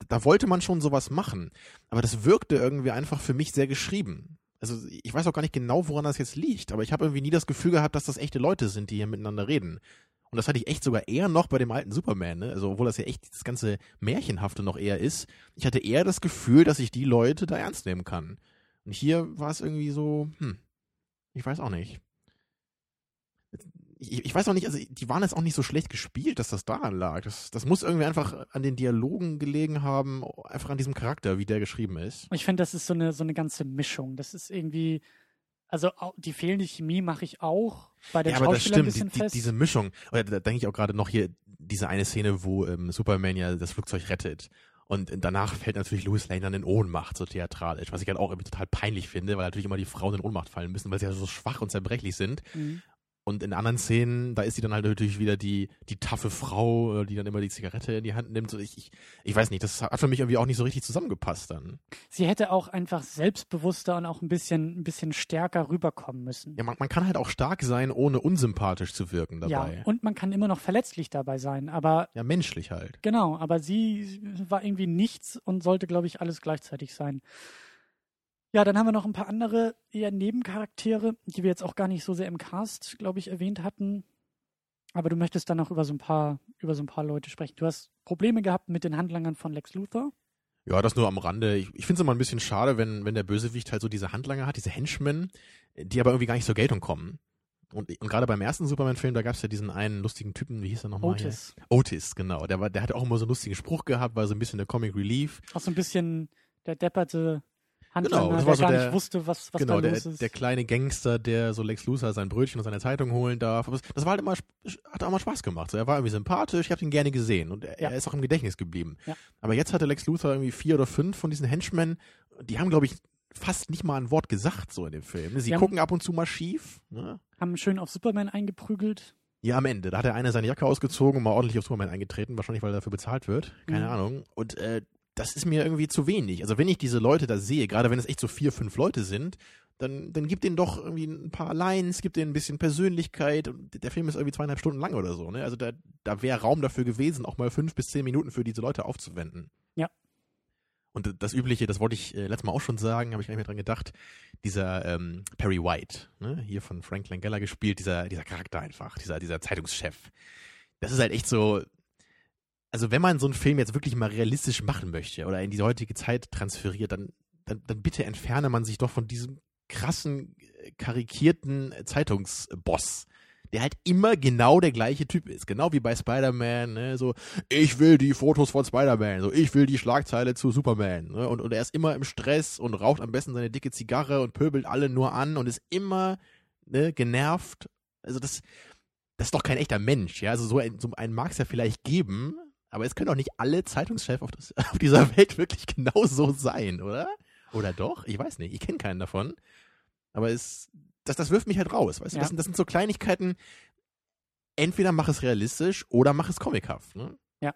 da wollte man schon sowas machen. Aber das wirkte irgendwie einfach für mich sehr geschrieben. Also ich weiß auch gar nicht genau, woran das jetzt liegt, aber ich habe irgendwie nie das Gefühl gehabt, dass das echte Leute sind, die hier miteinander reden. Und das hatte ich echt sogar eher noch bei dem alten Superman, ne? Also obwohl das ja echt das ganze Märchenhafte noch eher ist. Ich hatte eher das Gefühl, dass ich die Leute da ernst nehmen kann. Und hier war es irgendwie so, hm, ich weiß auch nicht. Ich, ich weiß auch nicht, also die waren jetzt auch nicht so schlecht gespielt, dass das daran lag. Das, das muss irgendwie einfach an den Dialogen gelegen haben, einfach an diesem Charakter, wie der geschrieben ist. Ich finde, das ist so eine, so eine ganze Mischung. Das ist irgendwie, also die fehlende Chemie mache ich auch bei den ja, aber das stimmt, die, bisschen die, fest. diese Mischung. Oder da denke ich auch gerade noch hier, diese eine Szene, wo ähm, Superman ja das Flugzeug rettet. Und danach fällt natürlich Louis Lane dann in Ohnmacht, so theatralisch, was ich halt auch irgendwie total peinlich finde, weil natürlich immer die Frauen in Ohnmacht fallen müssen, weil sie ja so schwach und zerbrechlich sind. Mhm. Und in anderen Szenen, da ist sie dann halt natürlich wieder die, die taffe Frau, äh, die dann immer die Zigarette in die Hand nimmt. So, Ich, ich, ich weiß nicht, das hat für mich irgendwie auch nicht so richtig zusammengepasst dann. Sie hätte auch einfach selbstbewusster und auch ein bisschen, ein bisschen stärker rüberkommen müssen. Ja, man, man kann halt auch stark sein, ohne unsympathisch zu wirken Ja, dabei. Ja, und man kann immer noch verletzlich dabei sein, aber menschlich halt. genau, aber sie war irgendwie nichts und sollte, glaube ich, alles gleichzeitig sein. Ja, dann haben wir noch ein paar andere eher Nebencharaktere, die wir jetzt auch gar nicht so sehr im Cast, glaube ich, erwähnt hatten. Aber du möchtest dann noch über so ein paar, über so ein paar Leute sprechen. Du hast Probleme gehabt mit den Handlangern von Lex Luthor. Ja, das nur am Rande. Ich, ich finde es immer ein bisschen schade, wenn, wenn der Bösewicht halt so diese Handlanger hat, diese Henchmen, die aber irgendwie gar nicht zur Geltung kommen. Und, und gerade beim ersten Superman-Film, da gab es ja diesen einen lustigen Typen, wie hieß er nochmal? Otis. Hier? Otis, genau. Der, war, der hatte auch immer so einen lustigen Spruch gehabt, war so ein bisschen der Comic Relief. Auch so ein bisschen der depperte Handlanger, Genau, das der war so gar der- nicht wusste, was, was genau, da der, ist. der kleine Gangster, der so Lex Luthor sein Brötchen und seine Zeitung holen darf. Aber das war halt immer, hat auch mal Spaß gemacht. So, er war irgendwie sympathisch, ich habe ihn gerne gesehen und er, Ja. er ist auch im Gedächtnis geblieben. Ja. Aber jetzt hatte Lex Luthor irgendwie vier oder fünf von diesen Henchmen, die haben, glaube ich, fast nicht mal ein Wort gesagt so in dem Film. Sie haben- gucken ab und zu mal schief. Ne? Haben schön auf Superman eingeprügelt. Ja, am Ende. Da hat der eine seine Jacke ausgezogen und mal ordentlich auf Superman eingetreten, wahrscheinlich weil er dafür bezahlt wird. Keine Mhm. Ahnung. Und äh, das ist mir irgendwie zu wenig. Also wenn ich diese Leute da sehe, gerade wenn es echt so vier, fünf Leute sind, dann, dann gibt denen doch irgendwie ein paar Lines, gibt denen ein bisschen Persönlichkeit. Der Film ist irgendwie zweieinhalb Stunden lang oder so. Ne? Also da, da wäre Raum dafür gewesen, auch mal fünf bis zehn Minuten für diese Leute aufzuwenden. Ja. Und das Übliche, das wollte ich äh, letztes Mal auch schon sagen, habe ich gar nicht mehr dran gedacht, dieser ähm, Perry White, ne? hier von Frank Langella gespielt, dieser, dieser Charakter einfach, dieser, dieser Zeitungschef. Das ist halt echt so, also wenn man so einen Film jetzt wirklich mal realistisch machen möchte oder in die heutige Zeit transferiert, dann, dann, dann bitte entferne man sich doch von diesem krassen, äh, karikierten Zeitungsboss, der halt immer genau der gleiche Typ ist. Genau wie bei Spider-Man, ne? so, ich will die Fotos von Spider-Man, so, ich will die Schlagzeile zu Superman. Ne? Und, und er ist immer im Stress und raucht am besten seine dicke Zigarre und pöbelt alle nur an und ist immer ne, genervt. Also das, das ist doch kein echter Mensch, ja. Also so, ein, so einen mag es ja vielleicht geben, aber es können doch nicht alle Zeitungschefs auf, das, auf dieser Welt wirklich genau so sein, oder? Oder doch? Ich weiß nicht. Ich kenne keinen davon. Aber es, das, das wirft mich halt raus. Weißt du? Ja. Das, sind, das sind so Kleinigkeiten. Entweder mach es realistisch oder mach es comichaft. Ne? Ja.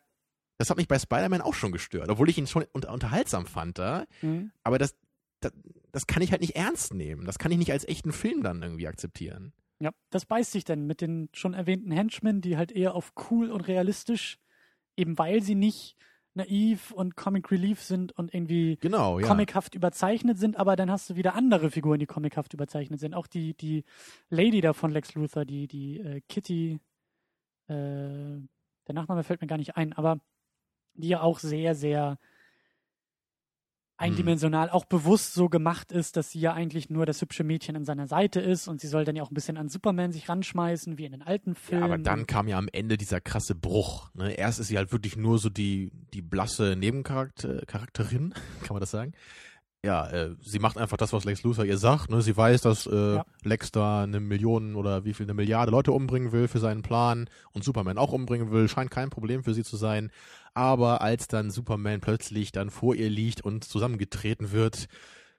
Das hat mich bei Spider-Man auch schon gestört, obwohl ich ihn schon unter, unterhaltsam fand da. Mhm. Aber das, das, das kann ich halt nicht ernst nehmen. Das kann ich nicht als echten Film dann irgendwie akzeptieren. Ja, das beißt sich dann mit den schon erwähnten Henchmen, die halt eher auf cool und realistisch, eben weil sie nicht naiv und Comic Relief sind und irgendwie Genau, ja. comichaft überzeichnet sind, aber dann hast du wieder andere Figuren, die comichaft überzeichnet sind. Auch die, die Lady da von Lex Luthor, die, die äh, Kitty, äh, der Nachname fällt mir gar nicht ein, aber die ja auch sehr, sehr eindimensional, auch bewusst so gemacht ist, dass sie ja eigentlich nur das hübsche Mädchen an seiner Seite ist und sie soll dann ja auch ein bisschen an Superman sich ranschmeißen, wie in den alten Ja, Filmen. aber dann kam ja am Ende dieser krasse Bruch. Ne? Erst ist sie halt wirklich nur so die, die blasse Nebencharakterin, Charakterin, kann man das sagen? Ja, äh, sie macht einfach das, was Lex Luthor ihr sagt. Ne? Sie weiß, dass äh, Ja. Lex da eine Million oder wie viel, eine Milliarde Leute umbringen will für seinen Plan und Superman auch umbringen will. Scheint kein Problem für sie zu sein. Aber als dann Superman plötzlich dann vor ihr liegt und zusammengetreten wird,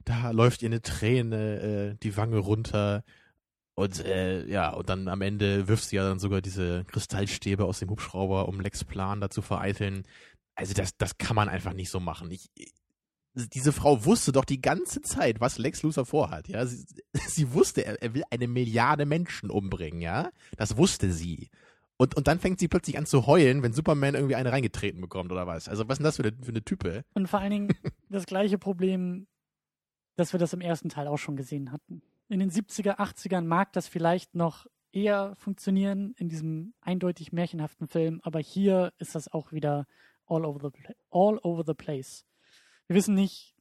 da läuft ihr eine Träne äh, die Wange runter. Und äh, ja, und dann am Ende wirft sie ja dann sogar diese Kristallstäbe aus dem Hubschrauber, um Lex Plan da zu vereiteln. Also das, das kann man einfach nicht so machen. Ich, diese Frau wusste doch die ganze Zeit, was Lex Luthor vorhat, ja. Sie, sie wusste, er, er will eine Milliarde Menschen umbringen, ja. Das wusste sie. Und, und dann fängt sie plötzlich an zu heulen, wenn Superman irgendwie eine reingetreten bekommt oder was. Also was ist denn das für eine, für eine Type? Und vor allen Dingen das gleiche Problem, dass wir das im ersten Teil auch schon gesehen hatten. In den 70er, 80ern mag das vielleicht noch eher funktionieren in diesem eindeutig märchenhaften Film, aber hier ist das auch wieder all over the, all over the place. Wir wissen nicht,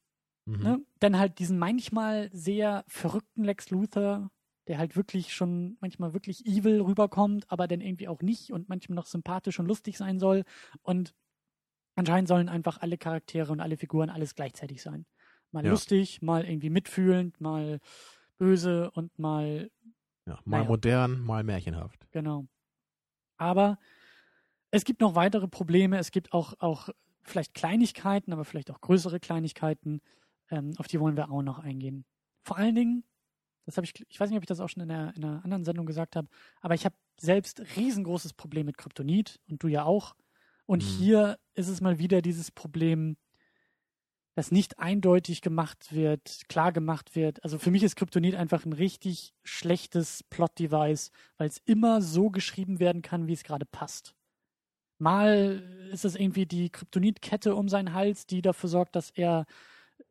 Mhm. ne? Dann halt diesen manchmal sehr verrückten Lex Luthor, der halt wirklich schon manchmal wirklich evil rüberkommt, aber dann irgendwie auch nicht und manchmal noch sympathisch und lustig sein soll. Und anscheinend sollen einfach alle Charaktere und alle Figuren alles gleichzeitig sein. Mal Ja. lustig, mal irgendwie mitfühlend, mal böse und mal Ja, mal Naja. modern, mal märchenhaft. Genau. Aber es gibt noch weitere Probleme. Es gibt auch, auch vielleicht Kleinigkeiten, aber vielleicht auch größere Kleinigkeiten. Ähm, auf die wollen wir auch noch eingehen. Vor allen Dingen, das habe ich, ich weiß nicht, ob ich das auch schon in einer, in einer anderen Sendung gesagt habe, aber ich habe selbst riesengroßes Problem mit Kryptonit und du ja auch. Und Mhm. hier ist es mal wieder dieses Problem, das nicht eindeutig gemacht wird, klar gemacht wird. Also für mich ist Kryptonit einfach ein richtig schlechtes Plot-Device, weil es immer so geschrieben werden kann, wie es gerade passt. Mal ist es irgendwie die Kryptonitkette um seinen Hals, die dafür sorgt, dass er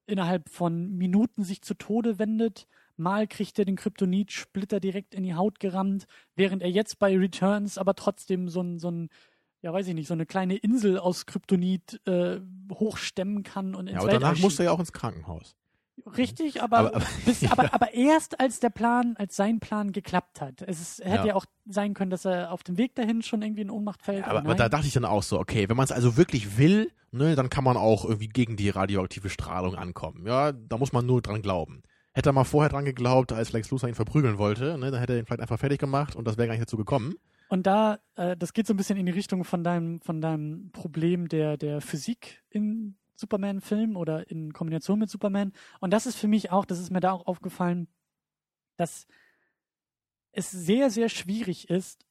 innerhalb von Minuten sich zu Tode wendet. Mal kriegt er den Kryptonit-Splitter direkt in die Haut gerammt, während er jetzt bei Returns aber trotzdem so ein, so ein ja weiß ich nicht, so eine kleine Insel aus Kryptonit äh, hochstemmen kann und ins Ja, aber Weltall danach musste schießt. er ja auch ins Krankenhaus. Richtig, aber, Aber- aber- bis, aber, aber erst als der Plan, als sein Plan geklappt hat. Es ist, hätte ja. Ja. auch sein können, dass er auf dem Weg dahin schon irgendwie in Ohnmacht fällt. Aber, aber nein. da dachte ich dann auch so, okay, wenn man es also wirklich will, ne, dann kann man auch irgendwie gegen die radioaktive Strahlung ankommen. Ja, da muss man nur dran glauben. Hätte er mal vorher dran geglaubt, als Lex Luthor ihn verprügeln wollte, ne, dann hätte er ihn vielleicht einfach fertig gemacht und das wäre gar nicht dazu gekommen. Und da, äh, das geht so ein bisschen in die Richtung von deinem, von deinem Problem der, der Physik in Superman-Filmen oder in Kombination mit Superman. Und das ist für mich auch, das ist mir da auch aufgefallen, dass es sehr, sehr schwierig ist,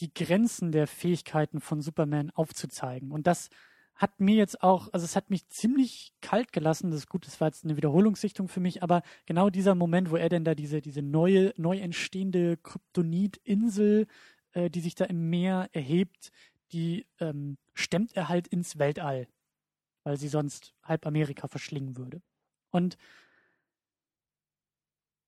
die Grenzen der Fähigkeiten von Superman aufzuzeigen. Und das hat mir jetzt auch, also es hat mich ziemlich kalt gelassen. Das ist gut, das war jetzt eine Wiederholungssichtung für mich, aber genau dieser Moment, wo er denn da diese, diese neue, neu entstehende Kryptonit-Insel, äh, die sich da im Meer erhebt, die ähm, stemmt er halt ins Weltall, weil sie sonst halb Amerika verschlingen würde. Und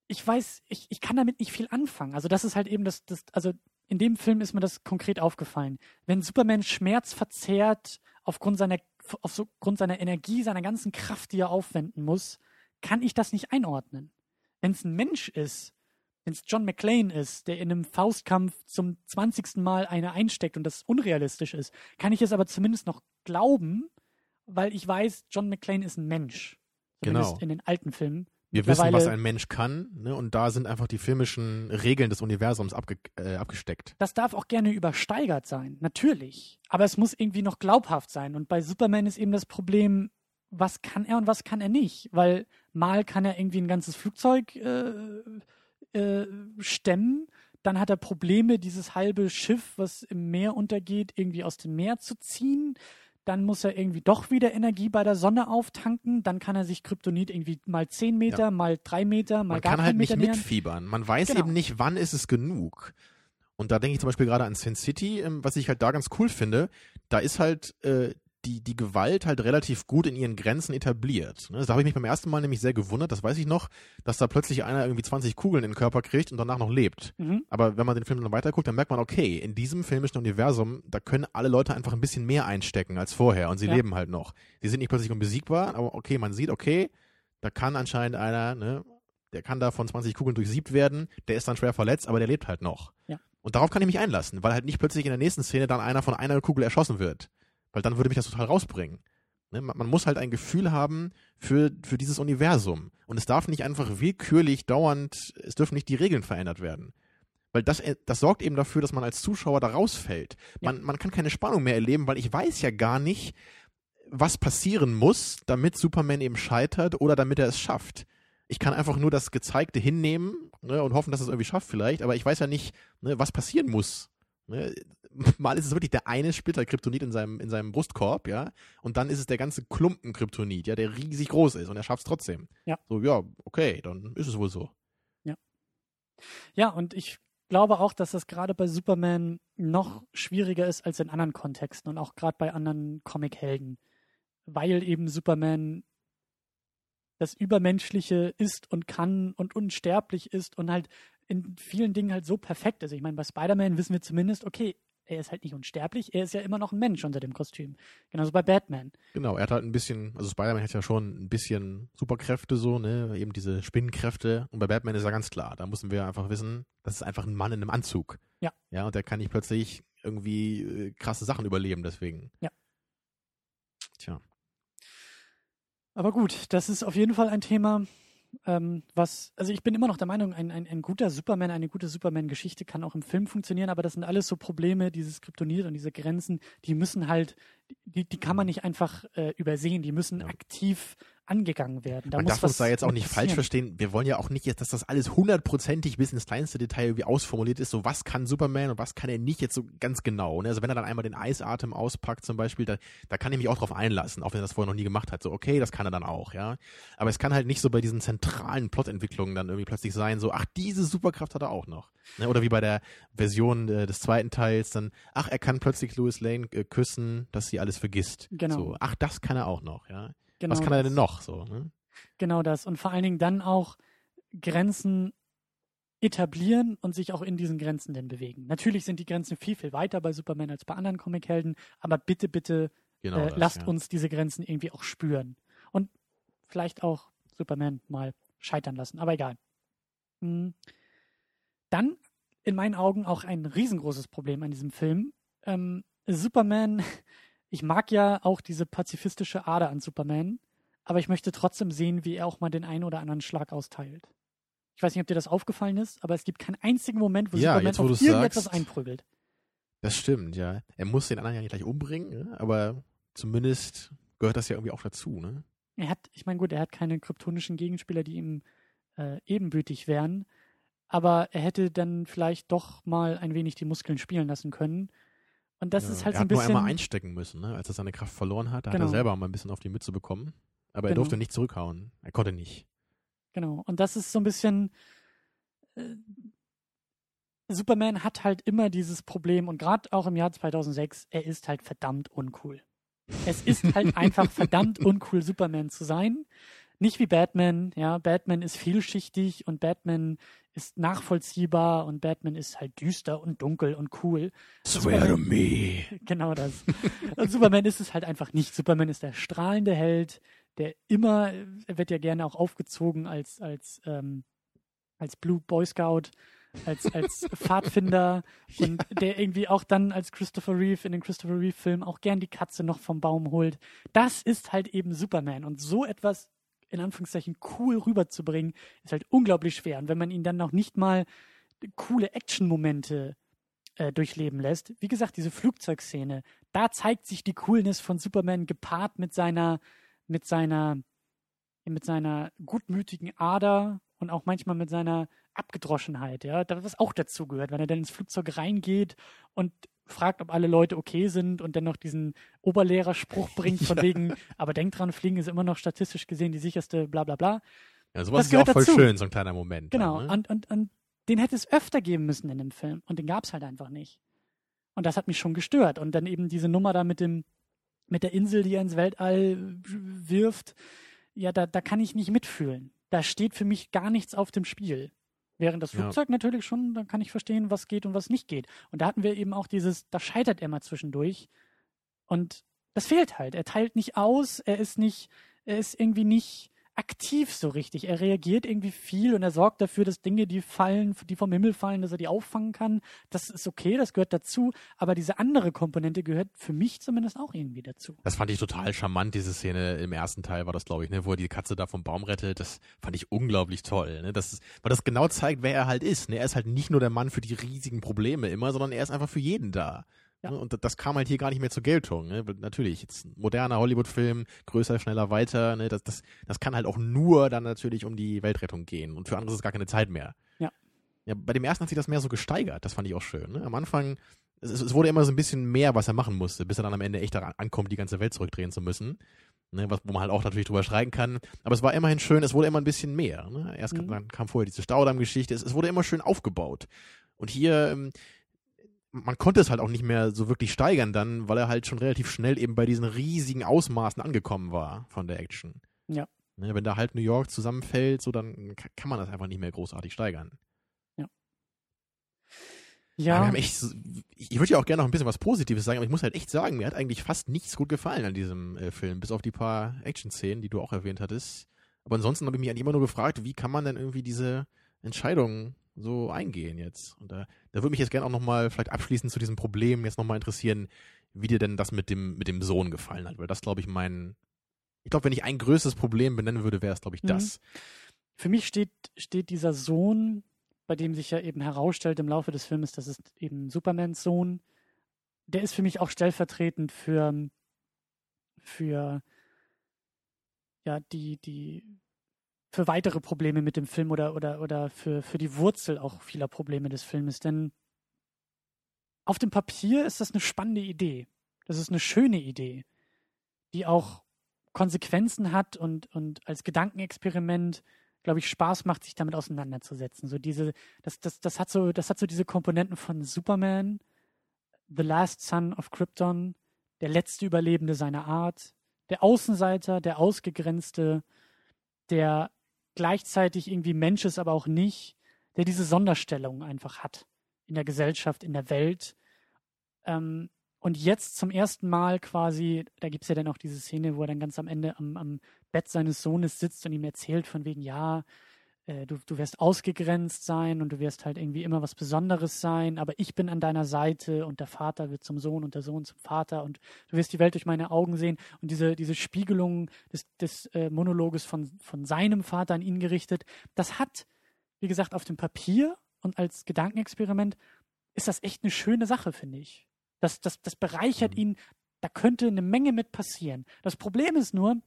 ich weiß, ich, ich kann damit nicht viel anfangen. Also das ist halt eben das, das, also in dem Film ist mir das konkret aufgefallen. Wenn Superman Schmerz verzehrt aufgrund seiner, aufgrund seiner Energie, seiner ganzen Kraft, die er aufwenden muss, kann ich das nicht einordnen. Wenn es ein Mensch ist, wenn es John McClane ist, der in einem Faustkampf zum 20. Mal eine einsteckt und das unrealistisch ist, kann ich es aber zumindest noch glauben, weil ich weiß, John McClane ist ein Mensch. Zumindest Genau. in den alten Filmen. Wir wissen, was ein Mensch kann, ne, und da sind einfach die filmischen Regeln des Universums abge äh, abgesteckt. Das darf auch gerne übersteigert sein, natürlich. Aber es muss irgendwie noch glaubhaft sein. Und bei Superman ist eben das Problem, was kann er und was kann er nicht? Weil mal kann er irgendwie ein ganzes Flugzeug äh, äh, stemmen, dann hat er Probleme, dieses halbe Schiff, was im Meer untergeht, irgendwie aus dem Meer zu ziehen. Dann muss er irgendwie doch wieder Energie bei der Sonne auftanken. Dann kann er sich Kryptonit irgendwie mal 10 Meter, mal 3 Meter, mal Man gar kann halt keinen nicht Meter nähern. mitfiebern. Man weiß Genau. eben nicht, wann ist es genug. Und da denke ich zum Beispiel gerade an Sin City, ähm, was ich halt da ganz cool finde. Da ist halt äh, die, die Gewalt halt relativ gut in ihren Grenzen etabliert. Ne? Da habe ich mich beim ersten Mal nämlich sehr gewundert, das weiß ich noch, dass da plötzlich einer irgendwie 20 Kugeln in den Körper kriegt und danach noch lebt. Mhm. Aber wenn man den Film dann weiter guckt, dann merkt man, okay, in diesem filmischen Universum, da können alle Leute einfach ein bisschen mehr einstecken als vorher und sie Ja. leben halt noch. Sie sind nicht plötzlich unbesiegbar, aber okay, man sieht, okay, da kann anscheinend einer, ne, der kann da von 20 Kugeln durchsiebt werden, der ist dann schwer verletzt, aber der lebt halt noch. Ja. Und darauf kann ich mich einlassen, weil halt nicht plötzlich in der nächsten Szene dann einer von einer Kugel erschossen wird. Weil dann würde mich das total rausbringen. Ne, man, man muss halt ein Gefühl haben für, für dieses Universum. Und es darf nicht einfach willkürlich dauernd, es dürfen nicht die Regeln verändert werden. Weil das, äh, das sorgt eben dafür, dass man als Zuschauer da rausfällt. Man, man kann keine Spannung mehr erleben, weil ich weiß ja gar nicht, was passieren muss, damit Superman eben scheitert oder damit er es schafft. Ich kann einfach nur das Gezeigte hinnehmen ne, und hoffen, dass es irgendwie schafft vielleicht, aber ich weiß ja nicht, ne, was passieren muss. Ne? Mal ist es wirklich der eine Splitter Kryptonit in seinem, in seinem Brustkorb, ja, und dann ist es der ganze Klumpen Kryptonit, ja, der riesig groß ist und er schafft es trotzdem. Ja. So, ja, okay, dann ist es wohl so. Ja, und ich glaube auch, dass das gerade bei Superman noch schwieriger ist als in anderen Kontexten und auch gerade bei anderen Comichelden, weil eben Superman das Übermenschliche ist und kann und unsterblich ist und halt in vielen Dingen halt so perfekt ist. Ich meine, bei Spider-Man wissen wir zumindest, okay, er ist halt nicht unsterblich, er ist ja immer noch ein Mensch unter dem Kostüm. Genauso bei Batman. Genau, er hat halt ein bisschen, also Spider-Man hat ja schon ein bisschen Superkräfte so, ne, eben diese Spinnenkräfte. Und bei Batman ist ja ganz klar, da müssen wir einfach wissen, das ist einfach ein Mann in einem Anzug. Ja. Ja, und der kann nicht plötzlich irgendwie äh, krasse Sachen überleben deswegen. Ja. Tja. Aber gut, das ist auf jeden Fall ein Thema, ähm, was, also ich bin immer noch der Meinung, ein, ein, ein guter Superman, eine gute Superman-Geschichte kann auch im Film funktionieren, aber das sind alles so Probleme, dieses Kryptonit und diese Grenzen, die müssen halt, die, die kann man nicht einfach äh, übersehen, die müssen Ja. aktiv angegangen werden. Da Man muss darf uns da jetzt auch nicht falsch verstehen. Wir wollen ja auch nicht jetzt, dass das alles hundertprozentig bis ins kleinste Detail irgendwie ausformuliert ist. So, was kann Superman und was kann er nicht jetzt so ganz genau. Ne? Also wenn er dann einmal den Eisatem auspackt zum Beispiel, da, da kann ich mich auch drauf einlassen, auch wenn er das vorher noch nie gemacht hat. So, okay, das kann er dann auch, ja. Aber es kann halt nicht so bei diesen zentralen Plotentwicklungen dann irgendwie plötzlich sein, so, ach, diese Superkraft hat er auch noch. Ne? Oder wie bei der Version äh, des zweiten Teils, dann, ach, er kann plötzlich Louis Lane äh, küssen, dass sie alles vergisst. Genau. So, ach, das kann er auch noch, ja. Genau was kann er das. denn noch? So, ne? Genau das. Und vor allen Dingen dann auch Grenzen etablieren und sich auch in diesen Grenzen denn bewegen. Natürlich sind die Grenzen viel, viel weiter bei Superman als bei anderen Comichelden, aber bitte, bitte Genau äh, das, lasst ja. uns diese Grenzen irgendwie auch spüren. Und vielleicht auch Superman mal scheitern lassen, aber egal. Hm. Dann in meinen Augen auch ein riesengroßes Problem an diesem Film. Ähm, Superman, ich mag ja auch diese pazifistische Ader an Superman, aber ich möchte trotzdem sehen, wie er auch mal den einen oder anderen Schlag austeilt. Ich weiß nicht, ob dir das aufgefallen ist, aber es gibt keinen einzigen Moment, wo Ja, Superman jetzt, wo auf irgendetwas sagst. einprügelt. Das stimmt, ja. Er muss den anderen ja nicht gleich umbringen, ne? aber zumindest gehört das ja irgendwie auch dazu, ne? Er hat, ich meine, gut, er hat keine kryptonischen Gegenspieler, die ihm äh, ebenbürtig wären, aber er hätte dann vielleicht doch mal ein wenig die Muskeln spielen lassen können. Und das ja. ist halt er so ein hat nur bisschen. einmal einstecken müssen, ne? Als er seine Kraft verloren hat, da hat Genau. er selber mal ein bisschen auf die Mütze bekommen. Aber er Genau. durfte nicht zurückhauen. Er konnte nicht. Genau. Und das ist so ein bisschen. Äh, Superman hat halt immer dieses Problem und gerade auch im Jahr 2006, er ist halt verdammt uncool. Es ist halt einfach verdammt uncool, Superman zu sein. Nicht wie Batman, ja. Batman ist vielschichtig und Batman ist nachvollziehbar und Batman ist halt düster und dunkel und cool. Swear to me. Genau das. Und Superman ist es halt einfach nicht. Superman ist der strahlende Held, der immer, er wird ja gerne auch aufgezogen als, als, ähm, als Blue Boy Scout, als, als Pfadfinder und der irgendwie auch dann als Christopher Reeve in den Christopher Reeve Film auch gern die Katze noch vom Baum holt. Das ist halt eben Superman und so etwas in Anführungszeichen cool rüberzubringen, ist halt unglaublich schwer. Und wenn man ihn dann noch nicht mal coole Action-Momente äh, durchleben lässt. Wie gesagt, diese Flugzeugszene, da zeigt sich die Coolness von Superman gepaart mit seiner, mit seiner, mit seiner gutmütigen Ader und auch manchmal mit seiner Abgedroschenheit, ja, was auch dazu gehört, wenn er dann ins Flugzeug reingeht und fragt, ob alle Leute okay sind und dann noch diesen Oberlehrerspruch bringt von Ja. wegen, aber denkt dran, Fliegen ist immer noch statistisch gesehen die sicherste, bla bla bla. Ja, sowas Das ist ja auch voll dazu. schön, so ein kleiner Moment. Genau, Dann, ne? und, und, und den hätte es öfter geben müssen in dem Film. Und den gab es halt einfach nicht. Und das hat mich schon gestört. Und dann eben diese Nummer da mit dem, mit der Insel, die er ins Weltall wirft, ja, da, da kann ich nicht mitfühlen. Da steht für mich gar nichts auf dem Spiel. Während das Ja. Flugzeug natürlich schon, da kann ich verstehen, was geht und was nicht geht. Und da hatten wir eben auch dieses, da scheitert er mal zwischendurch. Und das fehlt halt. Er teilt nicht aus, er ist nicht, er ist irgendwie nicht aktiv so richtig. Er reagiert irgendwie viel und er sorgt dafür, dass Dinge, die fallen, die vom Himmel fallen, dass er die auffangen kann. Das ist okay, das gehört dazu. Aber diese andere Komponente gehört für mich zumindest auch irgendwie dazu. Das fand ich total charmant, diese Szene im ersten Teil war das, glaube ich, ne, wo er die Katze da vom Baum rettet. Das fand ich unglaublich toll. Ne? Das ist, weil das genau zeigt, wer er halt ist. Ne? Er ist halt nicht nur der Mann für die riesigen Probleme immer, sondern er ist einfach für jeden da. Ja. Ne? Und das kam halt hier gar nicht mehr zur Geltung. Ne? Natürlich, jetzt ein moderner Hollywood-Film, größer, schneller, weiter. Ne? Das, das, das kann halt auch nur dann natürlich um die Weltrettung gehen. Und für andere ist es gar keine Zeit mehr. Ja. Ja, bei dem ersten hat sich das mehr so gesteigert. Das fand ich auch schön. Ne? Am Anfang es, es wurde immer so ein bisschen mehr, was er machen musste, bis er dann am Ende echt daran ankommt, die ganze Welt zurückdrehen zu müssen. Ne, was, wo man halt auch natürlich drüber schreien kann. Aber es war immerhin schön, es wurde immer ein bisschen mehr. Ne? Erst Mhm. dann kam vorher diese Staudamm-Geschichte. Es, es wurde immer schön aufgebaut. Und hier, ähm, man konnte es halt auch nicht mehr so wirklich steigern dann, weil er halt schon relativ schnell eben bei diesen riesigen Ausmaßen angekommen war von der Action. Ja. Ne, wenn da halt New York zusammenfällt, so dann ka- kann man das einfach nicht mehr großartig steigern. Ja, haben echt, ich würde ja auch gerne noch ein bisschen was Positives sagen, aber ich muss halt echt sagen, mir hat eigentlich fast nichts gut gefallen an diesem äh, Film, bis auf die paar Action-Szenen, die du auch erwähnt hattest. Aber ansonsten habe ich mich eigentlich immer nur gefragt, wie kann man denn irgendwie diese Entscheidung so eingehen jetzt? Und da, da würde mich jetzt gerne auch nochmal vielleicht abschließend zu diesem Problem jetzt nochmal interessieren, wie dir denn das mit dem, mit dem Sohn gefallen hat, weil das glaube ich mein, ich glaube, wenn ich ein größtes Problem benennen würde, wäre es glaube ich Mhm. das. für mich steht, steht dieser Sohn, bei dem sich ja eben herausstellt im Laufe des Filmes, das ist eben Supermans Sohn, der ist für mich auch stellvertretend für, für ja, die, die, für weitere Probleme mit dem Film oder, oder, oder für, für die Wurzel auch vieler Probleme des Filmes. Denn auf dem Papier ist das eine spannende Idee. Das ist eine schöne Idee, die auch Konsequenzen hat und, und als Gedankenexperiment glaube ich, Spaß macht, sich damit auseinanderzusetzen. So diese, das, das, das hat so, das hat so diese Komponenten von Superman, The Last Son of Krypton, der letzte Überlebende seiner Art, der Außenseiter, der Ausgegrenzte, der gleichzeitig irgendwie Mensch ist, aber auch nicht, der diese Sonderstellung einfach hat in der Gesellschaft, in der Welt. Ähm, und jetzt zum ersten Mal quasi, da gibt es ja dann auch diese Szene, wo er dann ganz am Ende am, am Bett seines Sohnes sitzt und ihm erzählt von wegen, ja, äh, du, du wirst ausgegrenzt sein und du wirst halt irgendwie immer was Besonderes sein, aber ich bin an deiner Seite und der Vater wird zum Sohn und der Sohn zum Vater und du wirst die Welt durch meine Augen sehen und diese, diese Spiegelung des, des äh, Monologes von, von seinem Vater an ihn gerichtet, das hat, wie gesagt, auf dem Papier und als Gedankenexperiment ist das echt eine schöne Sache, finde ich. Das, das, das bereichert mhm. ihn, da könnte eine Menge mit passieren. Das Problem ist nur,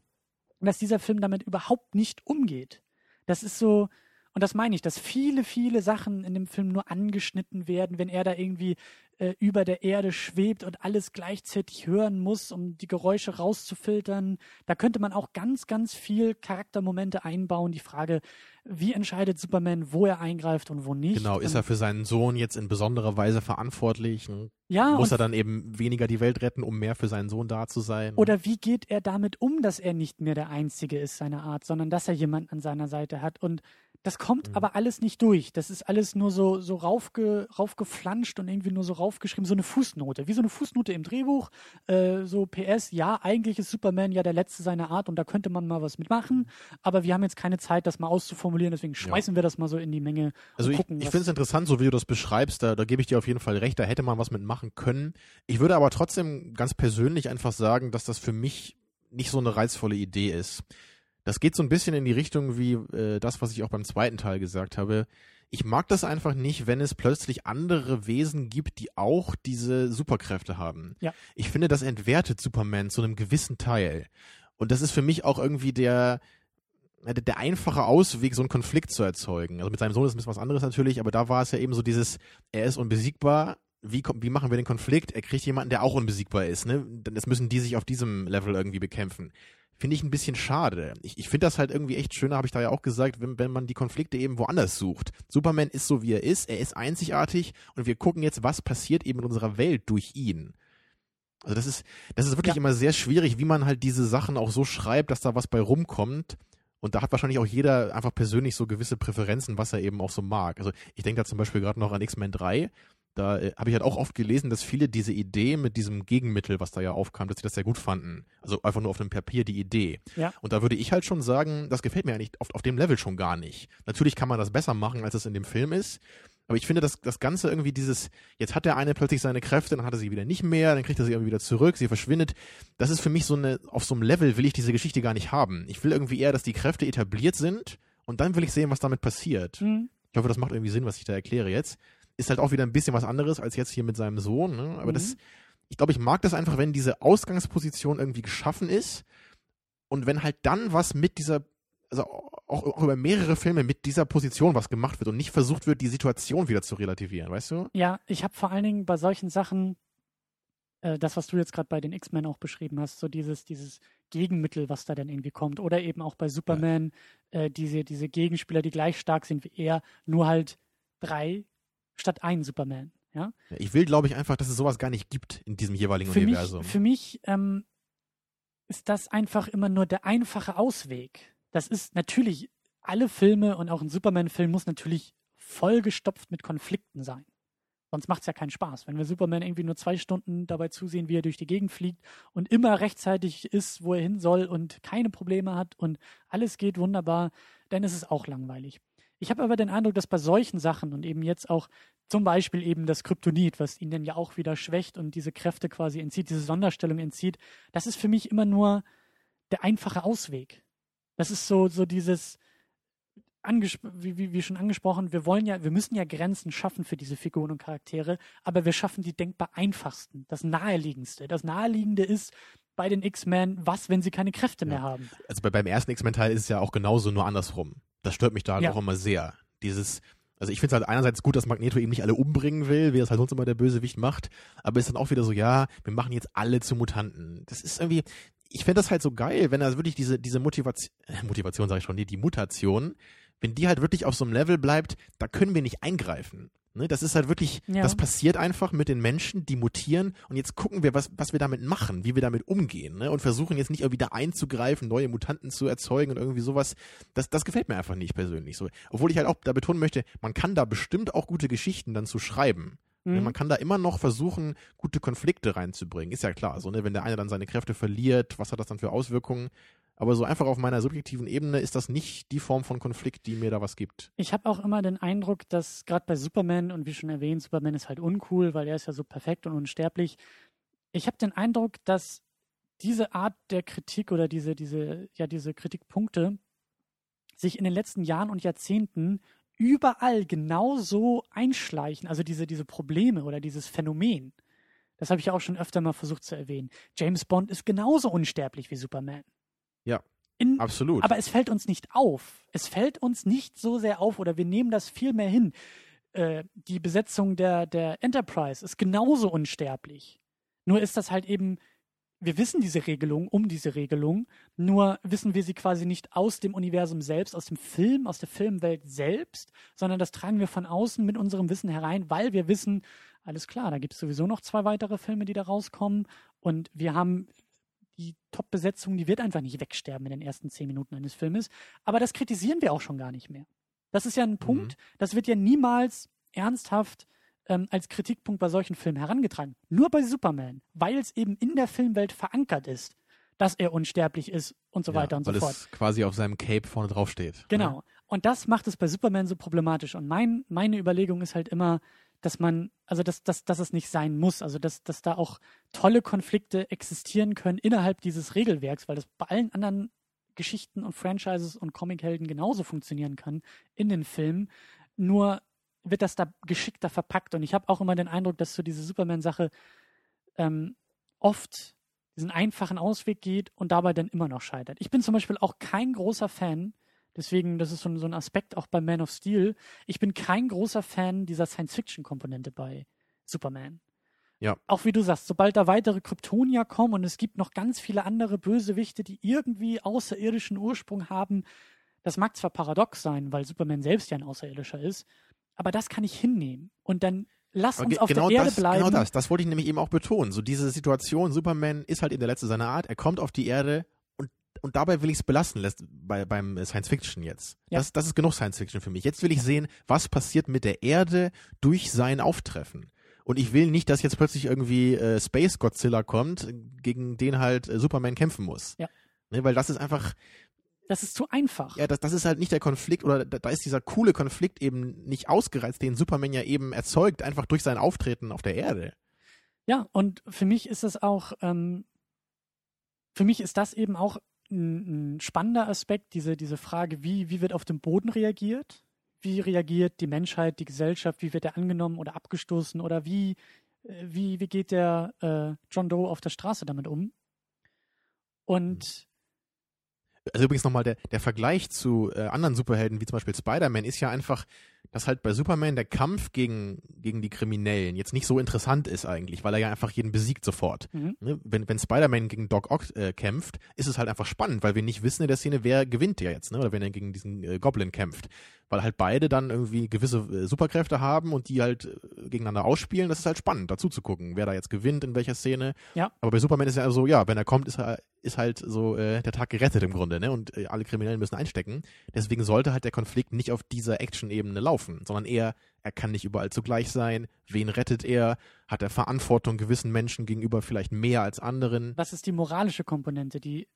dass dieser Film damit überhaupt nicht umgeht. Das ist so, und das meine ich, dass viele, viele Sachen in dem Film nur angeschnitten werden, wenn er da irgendwie äh, über der Erde schwebt und alles gleichzeitig hören muss, um die Geräusche rauszufiltern. Da könnte man auch ganz, ganz viel Charaktermomente einbauen. Die Frage, wie entscheidet Superman, wo er eingreift und wo nicht. Genau, ist er für seinen Sohn jetzt in besonderer Weise verantwortlich? Ja. Muss er dann eben weniger die Welt retten, um mehr für seinen Sohn da zu sein? Oder wie geht er damit um, dass er nicht mehr der Einzige ist seiner Art, sondern dass er jemanden an seiner Seite hat und das kommt mhm. aber alles nicht durch. Das ist alles nur so, so raufge, raufgeflanscht und irgendwie nur so raufgeschrieben, so eine Fußnote, wie so eine Fußnote im Drehbuch. Äh, so PS, ja, eigentlich ist Superman ja der Letzte seiner Art und da könnte man mal was mitmachen, aber wir haben jetzt keine Zeit, das mal auszuformulieren, deswegen schmeißen ja. wir das mal so in die Menge. Also gucken, ich, ich finde es interessant, so wie du das beschreibst, da, da gebe ich dir auf jeden Fall recht, da hätte man was mitmachen können. Ich würde aber trotzdem ganz persönlich einfach sagen, dass das für mich nicht so eine reizvolle Idee ist. Das geht so ein bisschen in die Richtung wie äh, das, was ich auch beim zweiten Teil gesagt habe. Ich mag das einfach nicht, wenn es plötzlich andere Wesen gibt, die auch diese Superkräfte haben. Ja. Ich finde, das entwertet Superman zu einem gewissen Teil. Und das ist für mich auch irgendwie der, der, der einfache Ausweg, so einen Konflikt zu erzeugen. Also mit seinem Sohn ist ein bisschen was anderes natürlich, aber da war es ja eben so dieses, er ist unbesiegbar, wie, wie machen wir den Konflikt? Er kriegt jemanden, der auch unbesiegbar ist, ne? Dann müssen die sich auf diesem Level irgendwie bekämpfen finde ich ein bisschen schade. Ich, ich finde das halt irgendwie echt schöner, habe ich da ja auch gesagt, wenn, wenn man die Konflikte eben woanders sucht. Superman ist so, wie er ist, er ist einzigartig und wir gucken jetzt, was passiert eben in unserer Welt durch ihn. Also das ist, das ist wirklich ja. immer sehr schwierig, wie man halt diese Sachen auch so schreibt, dass da was bei rumkommt. Und da hat wahrscheinlich auch jeder einfach persönlich so gewisse Präferenzen, was er eben auch so mag. Also ich denke da zum Beispiel gerade noch an X-Men 3 da äh, habe ich halt auch oft gelesen, dass viele diese Idee mit diesem Gegenmittel, was da ja aufkam, dass sie das sehr gut fanden. Also einfach nur auf dem Papier die Idee. Ja. Und da würde ich halt schon sagen, das gefällt mir eigentlich auf, auf dem Level schon gar nicht. Natürlich kann man das besser machen, als es in dem Film ist. Aber ich finde, dass das Ganze irgendwie dieses, jetzt hat der eine plötzlich seine Kräfte, dann hat er sie wieder nicht mehr, dann kriegt er sie irgendwie wieder zurück, sie verschwindet. Das ist für mich so eine, auf so einem Level will ich diese Geschichte gar nicht haben. Ich will irgendwie eher, dass die Kräfte etabliert sind und dann will ich sehen, was damit passiert. Mhm. Ich hoffe, das macht irgendwie Sinn, was ich da erkläre jetzt ist halt auch wieder ein bisschen was anderes als jetzt hier mit seinem Sohn. Ne? Aber mhm. das, ich glaube, ich mag das einfach, wenn diese Ausgangsposition irgendwie geschaffen ist und wenn halt dann was mit dieser, also auch, auch über mehrere Filme mit dieser Position was gemacht wird und nicht versucht wird, die Situation wieder zu relativieren, weißt du? Ja, ich habe vor allen Dingen bei solchen Sachen äh, das, was du jetzt gerade bei den X-Men auch beschrieben hast, so dieses, dieses Gegenmittel, was da dann irgendwie kommt. Oder eben auch bei Superman, ja. äh, diese, diese Gegenspieler, die gleich stark sind wie er, nur halt drei statt ein Superman. Ja? Ich will, glaube ich, einfach, dass es sowas gar nicht gibt in diesem jeweiligen für Universum. Mich, für mich ähm, ist das einfach immer nur der einfache Ausweg. Das ist natürlich, alle Filme und auch ein Superman-Film muss natürlich vollgestopft mit Konflikten sein. Sonst macht es ja keinen Spaß. Wenn wir Superman irgendwie nur zwei Stunden dabei zusehen, wie er durch die Gegend fliegt und immer rechtzeitig ist, wo er hin soll und keine Probleme hat und alles geht wunderbar, dann ist es auch langweilig. Ich habe aber den Eindruck, dass bei solchen Sachen und eben jetzt auch zum Beispiel eben das Kryptonit, was ihn dann ja auch wieder schwächt und diese Kräfte quasi entzieht, diese Sonderstellung entzieht, das ist für mich immer nur der einfache Ausweg. Das ist so, so dieses, wie, wie, wie schon angesprochen, wir wollen ja, wir müssen ja Grenzen schaffen für diese Figuren und Charaktere, aber wir schaffen die denkbar einfachsten, das naheliegendste. Das naheliegende ist bei den X-Men, was, wenn sie keine Kräfte ja. mehr haben? Also bei, beim ersten X-Men-Teil ist es ja auch genauso, nur andersrum. Das stört mich da halt ja. auch immer sehr. Dieses, also ich finde es halt einerseits gut, dass Magneto eben nicht alle umbringen will, wie das halt sonst immer der Bösewicht macht, aber ist dann auch wieder so, ja, wir machen jetzt alle zu Mutanten. Das ist irgendwie, ich fände das halt so geil, wenn er wirklich diese, diese Motivation, äh, Motivation sage ich schon, die, die Mutation, wenn die halt wirklich auf so einem Level bleibt, da können wir nicht eingreifen. Ne, das ist halt wirklich, Ja. das passiert einfach mit den Menschen, die mutieren und jetzt gucken wir, was, was wir damit machen, wie wir damit umgehen ne? und versuchen jetzt nicht irgendwie da einzugreifen, neue Mutanten zu erzeugen und irgendwie sowas. Das, das gefällt mir einfach nicht persönlich so. Obwohl ich halt auch da betonen möchte, man kann da bestimmt auch gute Geschichten dann zu schreiben. Ne, Mhm. Man kann da immer noch versuchen, gute Konflikte reinzubringen. Ist ja klar, so, ne? wenn der eine dann seine Kräfte verliert, was hat das dann für Auswirkungen? Aber so einfach auf meiner subjektiven Ebene ist das nicht die Form von Konflikt, die mir da was gibt. Ich habe auch immer den Eindruck, dass gerade bei Superman, und wie schon erwähnt, Superman ist halt uncool, weil er ist ja so perfekt und unsterblich. Ich habe den Eindruck, dass diese Art der Kritik oder diese, diese, ja, diese Kritikpunkte sich in den letzten Jahren und Jahrzehnten überall genauso einschleichen, also diese, diese Probleme oder dieses Phänomen. Das habe ich auch schon öfter mal versucht zu erwähnen. James Bond ist genauso unsterblich wie Superman. Ja, In, Absolut. aber es fällt uns nicht auf. Es fällt uns nicht so sehr auf oder wir nehmen das viel mehr hin. Äh, die Besetzung der, der Enterprise ist genauso unsterblich. Nur ist das halt eben, wir wissen diese Regelung um diese Regelung, nur wissen wir sie quasi nicht aus dem Universum selbst, aus dem Film, aus der Filmwelt selbst, sondern das tragen wir von außen mit unserem Wissen herein, weil wir wissen, alles klar, da gibt es sowieso noch zwei weitere Filme, die da rauskommen und wir haben die Top-Besetzung, die wird einfach nicht wegsterben in den ersten zehn Minuten eines Filmes. Aber das kritisieren wir auch schon gar nicht mehr. Das ist ja ein Punkt, das wird ja niemals ernsthaft ähm, als Kritikpunkt bei solchen Filmen herangetragen. Nur bei Superman, weil es eben in der Filmwelt verankert ist, dass er unsterblich ist und so weiter und so weil fort. es quasi auf seinem Cape vorne drauf steht. Genau. Und das macht es bei Superman so problematisch. Und mein, meine Überlegung ist halt immer, dass man, also dass, dass, dass es nicht sein muss, also dass, dass da auch tolle Konflikte existieren können innerhalb dieses Regelwerks, weil das bei allen anderen Geschichten und Franchises und Comichelden genauso funktionieren kann in den Filmen. Nur wird das da geschickter verpackt. Und ich habe auch immer den Eindruck, dass so diese Superman-Sache ähm, oft diesen einfachen Ausweg geht und dabei dann immer noch scheitert. Ich bin zum Beispiel auch kein großer Fan, deswegen, das ist so, ein- so ein Aspekt auch bei Man of Steel, ich bin kein großer Fan dieser Science-Fiction-Komponente bei Superman. Ja. Auch wie du sagst, sobald da weitere Kryptonier kommen und es gibt noch ganz viele andere Bösewichte, die irgendwie außerirdischen Ursprung haben, das mag zwar paradox sein, weil Superman selbst ja ein Außerirdischer ist, aber das kann ich hinnehmen. Und dann lass uns auf genau der Erde das, bleiben. Genau das, das wollte ich nämlich eben auch betonen. So diese Situation, Superman ist halt in der Letzte seiner Art, er kommt auf die Erde und, dabei will ich es belassen lässt, bei, beim Science Fiction jetzt. Ja. Das, das ist genug Science Fiction für mich. Jetzt will ich sehen, was passiert mit der Erde durch sein Auftreffen. Und ich will nicht, dass jetzt plötzlich irgendwie äh, Space Godzilla kommt, gegen den halt äh, Superman kämpfen muss. Ja. Ne, weil das ist einfach, Das ist zu einfach. ja, das, das ist halt nicht der Konflikt oder da, da ist dieser coole Konflikt eben nicht ausgereizt, den Superman ja eben erzeugt, einfach durch sein Auftreten auf der Erde. Ja, und für mich ist es auch, ähm, für mich ist das eben auch ein, ein spannender Aspekt, diese, diese Frage, wie, wie wird auf dem Boden reagiert? Wie reagiert die Menschheit, die Gesellschaft, wie wird er angenommen oder abgestoßen oder wie, äh, wie, wie geht der äh, John Doe auf der Straße damit um? Und Also übrigens nochmal der, der Vergleich zu äh, anderen Superhelden, wie zum Beispiel Spider-Man, ist ja einfach, dass halt bei Superman der Kampf gegen, gegen die Kriminellen jetzt nicht so interessant ist eigentlich, weil er ja einfach jeden besiegt sofort. Mhm. Ne? Wenn, wenn Spider-Man gegen Doc Ock äh, kämpft, ist es halt einfach spannend, weil wir nicht wissen in der Szene, wer gewinnt ja jetzt, ne? oder wenn er gegen diesen äh, Goblin kämpft. Weil halt beide dann irgendwie gewisse äh, Superkräfte haben und die halt äh, gegeneinander ausspielen. Das ist halt spannend, dazu zu gucken, wer da jetzt gewinnt, in welcher Szene. Ja. Aber bei Superman ist ja so, ja, wenn er kommt, ist, er, ist halt so äh, der Tag gerettet im Grunde, ne? Und äh, alle Kriminellen müssen einstecken. Deswegen sollte halt der Konflikt nicht auf dieser Action-Ebene laufen, sondern eher, er kann nicht überall zugleich sein. Wen rettet er? Hat er Verantwortung gewissen Menschen gegenüber vielleicht mehr als anderen? was ist die moralische Komponente, die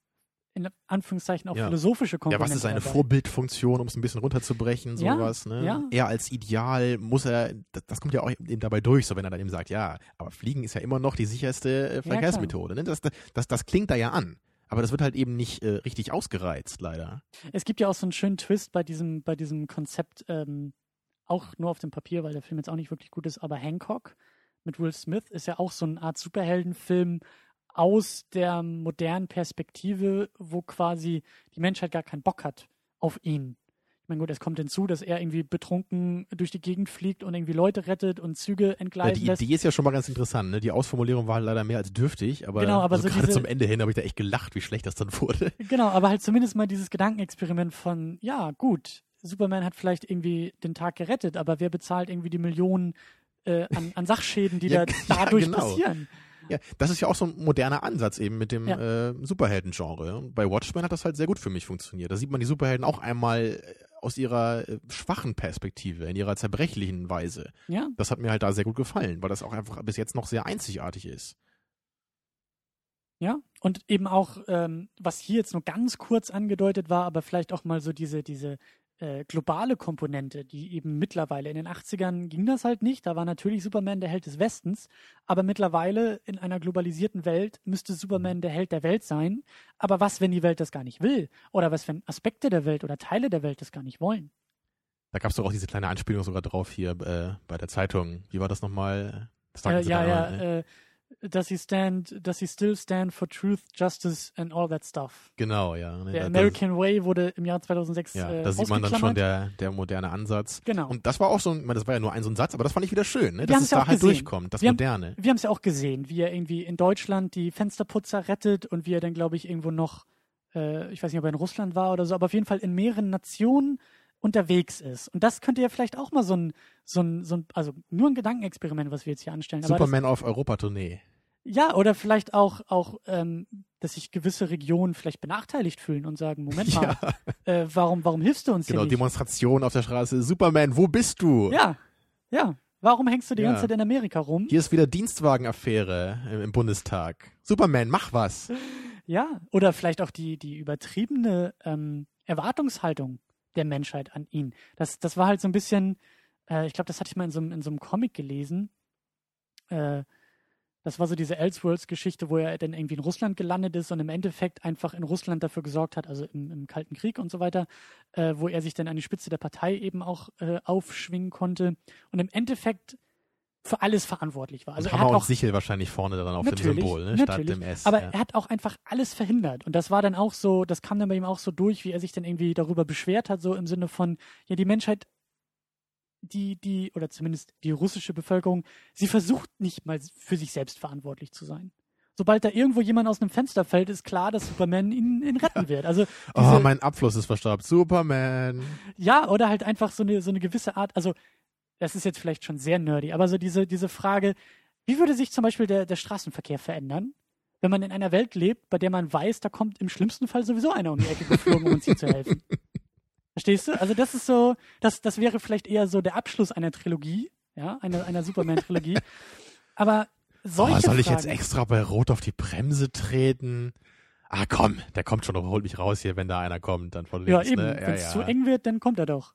in Anführungszeichen auch Ja. philosophische Ja, Komponente? was ist seine dabei? Vorbildfunktion, um es ein bisschen runterzubrechen, Ja, sowas, ne? ja. Er als Ideal muss er, das, das kommt ja auch eben dabei durch, so wenn er dann eben sagt, ja, aber Fliegen ist ja immer noch die sicherste äh. Verkehrsmethode, ne? Das, das, das klingt da ja an. Aber das wird halt eben nicht äh, richtig ausgereizt, leider. Es gibt ja auch so einen schönen Twist bei diesem, bei diesem Konzept, ähm, auch nur auf dem Papier, weil der Film jetzt auch nicht wirklich gut ist, aber Hancock mit Will Smith ist ja auch so eine Art Superheldenfilm aus der modernen Perspektive, wo quasi die Menschheit gar keinen Bock hat auf ihn. Ich meine, gut, es kommt hinzu, dass er irgendwie betrunken durch die Gegend fliegt und irgendwie Leute rettet und Züge Ja, entgleiten die lässt. Idee ist ja schon mal ganz interessant, ne? Die Ausformulierung war leider mehr als dürftig, aber, Genau, aber also so gerade diese- zum Ende hin habe ich da echt gelacht, wie schlecht das dann wurde. Genau, aber halt zumindest mal dieses Gedankenexperiment von, ja, gut, Superman hat vielleicht irgendwie den Tag gerettet, aber wer bezahlt irgendwie die Millionen äh, an, an Sachschäden, die Ja, da ja, dadurch genau. passieren? Ja, das ist ja auch so ein moderner Ansatz eben mit dem Ja. äh, Superhelden-Genre. Und Bei Watchmen hat das halt sehr gut für mich funktioniert. Da sieht man die Superhelden auch einmal äh, aus ihrer äh, schwachen Perspektive, in ihrer zerbrechlichen Weise. Ja, Das hat mir halt da sehr gut gefallen, weil das auch einfach bis jetzt noch sehr einzigartig ist. Ja, und eben auch, ähm, was hier jetzt nur ganz kurz angedeutet war, aber vielleicht auch mal so diese, diese äh, globale Komponente, die eben mittlerweile in den 80ern ging das halt nicht. Da war natürlich Superman der Held des Westens, aber mittlerweile in einer globalisierten Welt müsste Superman der Held der Welt sein. Aber was, wenn die Welt das gar nicht will? Oder was, wenn Aspekte der Welt oder Teile der Welt das gar nicht wollen? Da gab es doch auch diese kleine Anspielung sogar drauf hier äh, bei der Zeitung. Wie war das nochmal? Das Äh, ja, ja, ne? äh, does he stand, does he still stand for truth, justice and all that stuff? Genau, ja. Der da- American Way wurde im Jahr 2006 Ja, äh, da sieht man dann schon der, der moderne Ansatz. Genau. Und das war auch so, ein- ich meine, das war ja nur ein so ein Satz, aber das fand ich wieder schön, ne? Dass es ja da halt gesehen. durchkommt, das Wir haben- Moderne. Wir haben es ja auch gesehen, wie er irgendwie in Deutschland die Fensterputzer rettet und wie er dann, glaube ich, irgendwo noch, äh, ich weiß nicht, ob er in Russland war oder so, aber auf jeden Fall in mehreren Nationen unterwegs ist. Und das könnte ja vielleicht auch mal so ein, so ein, so ein also nur ein Gedankenexperiment, was wir jetzt hier anstellen. Aber das, Superman auf Europatournee. Ja, oder vielleicht auch, auch ähm, dass sich gewisse Regionen vielleicht benachteiligt fühlen und sagen, Moment mal, äh, warum, warum hilfst du uns Genau, hier nicht? Demonstration auf der Straße. Superman, wo bist du? Ja, ja. Warum hängst du die Ja. ganze Zeit in Amerika rum? Hier ist wieder Dienstwagenaffäre im, im Bundestag. Superman, mach was. Ja, oder vielleicht auch die, die übertriebene ähm, Erwartungshaltung der Menschheit an ihn. Das, das war halt so ein bisschen, äh, ich glaube, das hatte ich mal in so, einem- in so einem Comic gelesen. Äh, das war so diese Elseworlds-Geschichte, wo er dann irgendwie in Russland gelandet ist und im Endeffekt einfach in Russland dafür gesorgt hat, also im, im Kalten Krieg und so weiter, äh, wo er sich dann an die Spitze der Partei eben auch äh, aufschwingen konnte und im Endeffekt für alles verantwortlich war. Also und er Hammer hat auch Sichel wahrscheinlich vorne dann auf dem Symbol, ne? statt dem S. Aber ja. er hat auch einfach alles verhindert. Und das war dann auch so, das kam dann bei ihm auch so durch, wie er sich dann irgendwie darüber beschwert hat, so im Sinne von, ja, die Menschheit, die, die, oder zumindest die russische Bevölkerung, sie versucht nicht mal für sich selbst verantwortlich zu sein. Sobald da irgendwo jemand aus einem Fenster fällt, ist klar, dass Superman ihn, ihn retten wird. Also oh, diese, mein Abfluss ist verstaubt. Superman. ja, oder halt einfach so eine, so eine gewisse Art, also das ist jetzt vielleicht schon sehr nerdy, aber so diese, diese Frage, wie würde sich zum Beispiel der, der Straßenverkehr verändern, wenn man in einer Welt lebt, bei der man weiß, da kommt im schlimmsten Fall sowieso einer um die Ecke geflogen, um uns hier zu helfen. Verstehst du? Also das ist so, das, das wäre vielleicht eher so der Abschluss einer Trilogie, ja, einer, einer Superman-Trilogie. Aber solche Oh, soll ich Fragen, jetzt extra bei Rot auf die Bremse treten? Ah, komm, der kommt schon und holt mich raus hier, wenn da einer kommt, dann von Ja, links, eben. ne? Wenn es zu eng wird, dann kommt er doch.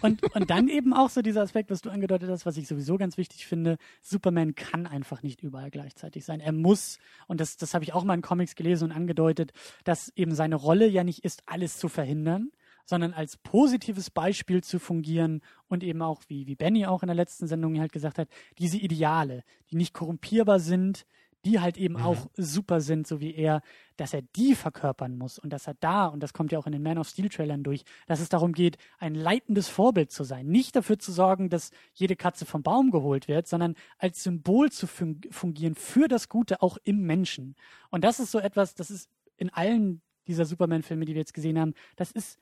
Und, und dann eben auch so dieser Aspekt, was du angedeutet hast, was ich sowieso ganz wichtig finde, Superman kann einfach nicht überall gleichzeitig sein. Er muss, und das, das habe ich auch mal in Comics gelesen und angedeutet, dass eben seine Rolle ja nicht ist, alles zu verhindern, sondern als positives Beispiel zu fungieren und eben auch, wie, wie Benny auch in der letzten Sendung halt gesagt hat, diese Ideale, die nicht korrumpierbar sind, die halt eben Mhm. auch super sind, so wie er, dass er die verkörpern muss und dass er da, und das kommt ja auch in den Man of Steel Trailern durch, dass es darum geht, ein leitendes Vorbild zu sein. Nicht dafür zu sorgen, dass jede Katze vom Baum geholt wird, sondern als Symbol zu fun fungieren für das Gute auch im Menschen. Und das ist so etwas, das ist in allen dieser Superman-Filme, die wir jetzt gesehen haben, das ist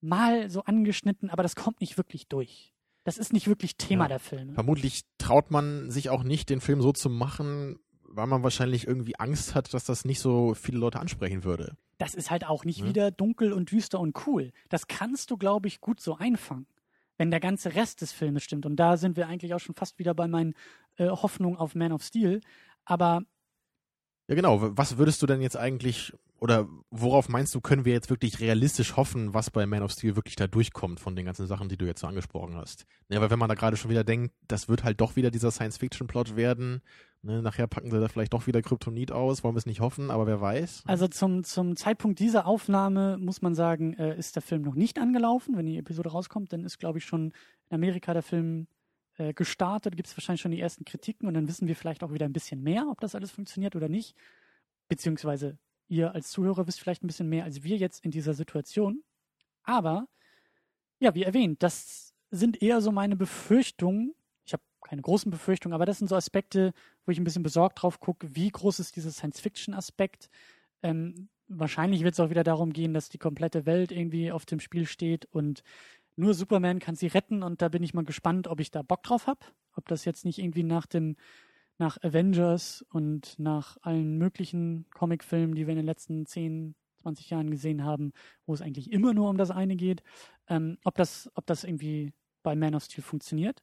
mal so angeschnitten, aber das kommt nicht wirklich durch. Das ist nicht wirklich Thema Ja. der Filme. Vermutlich traut man sich auch nicht, den Film so zu machen, weil man wahrscheinlich irgendwie Angst hat, dass das nicht so viele Leute ansprechen würde. das ist halt auch nicht Ja. wieder dunkel und düster und cool. Das kannst du, glaube ich, gut so einfangen, wenn der ganze Rest des Filmes stimmt. Und da sind wir eigentlich auch schon fast wieder bei meinen äh, Hoffnungen auf Man of Steel. Aber Ja, genau. Was würdest du denn jetzt eigentlich, oder worauf meinst du, können wir jetzt wirklich realistisch hoffen, was bei Man of Steel wirklich da durchkommt von den ganzen Sachen, die du jetzt so angesprochen hast? Ja, weil wenn man da gerade schon wieder denkt, das wird halt doch wieder dieser Science-Fiction-Plot werden, ne, nachher packen sie da vielleicht doch wieder Kryptonit aus, wollen wir es nicht hoffen, aber wer weiß. also zum, zum Zeitpunkt dieser Aufnahme muss man sagen, äh, ist der Film noch nicht angelaufen. Wenn die Episode rauskommt, dann ist, glaube ich, schon in Amerika der Film äh, gestartet. Gibt es wahrscheinlich schon die ersten Kritiken und dann wissen wir vielleicht auch wieder ein bisschen mehr, ob das alles funktioniert oder nicht. Beziehungsweise ihr als Zuhörer wisst vielleicht ein bisschen mehr als wir jetzt in dieser Situation. Aber, ja, wie erwähnt, das sind eher so meine Befürchtungen. Ich habe keine großen Befürchtungen, aber das sind so Aspekte, wo ich ein bisschen besorgt drauf gucke, wie groß ist dieser Science-Fiction-Aspekt. Ähm, wahrscheinlich wird es auch wieder darum gehen, dass die komplette Welt irgendwie auf dem Spiel steht und nur Superman kann sie retten und da bin ich mal gespannt, ob ich da Bock drauf habe. Ob das jetzt nicht irgendwie nach dem, nach Avengers und nach allen möglichen Comicfilmen, die wir in den letzten 10, 20 Jahren gesehen haben, wo es eigentlich immer nur um das eine geht, ähm, ob das, ob das irgendwie bei Man of Steel funktioniert.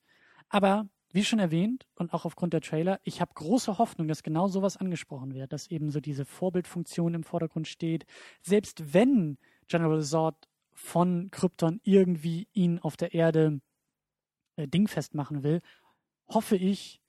Aber wie schon erwähnt und auch aufgrund der Trailer, ich habe große Hoffnung, dass genau sowas angesprochen wird, dass eben so diese Vorbildfunktion im Vordergrund steht. Selbst wenn General Zod von Krypton irgendwie ihn auf der Erde äh, dingfest machen will, hoffe ich,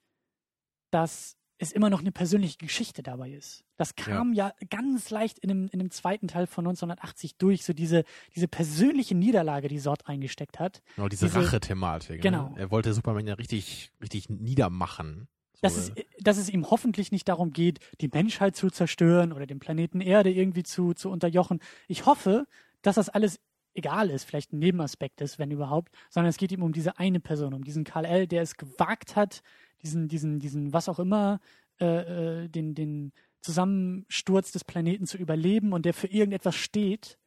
dass es immer noch eine persönliche Geschichte dabei ist. Das kam ja, ja ganz leicht in dem, in dem zweiten Teil von 1980 durch, so diese, diese persönliche Niederlage, die Sort eingesteckt hat. Genau, diese, diese Rache-Thematik. Genau. Ne? Er wollte Superman ja richtig, richtig niedermachen. So, dass, es, dass es ihm hoffentlich nicht darum geht, die Menschheit zu zerstören oder den Planeten Erde irgendwie zu, zu unterjochen. Ich hoffe, dass das alles egal ist, vielleicht ein Nebenaspekt ist, wenn überhaupt, sondern es geht ihm um diese eine Person, um diesen Karl L., der es gewagt hat, diesen, diesen, diesen, was auch immer, äh, äh, den, den Zusammensturz des Planeten zu überleben und der für irgendetwas steht,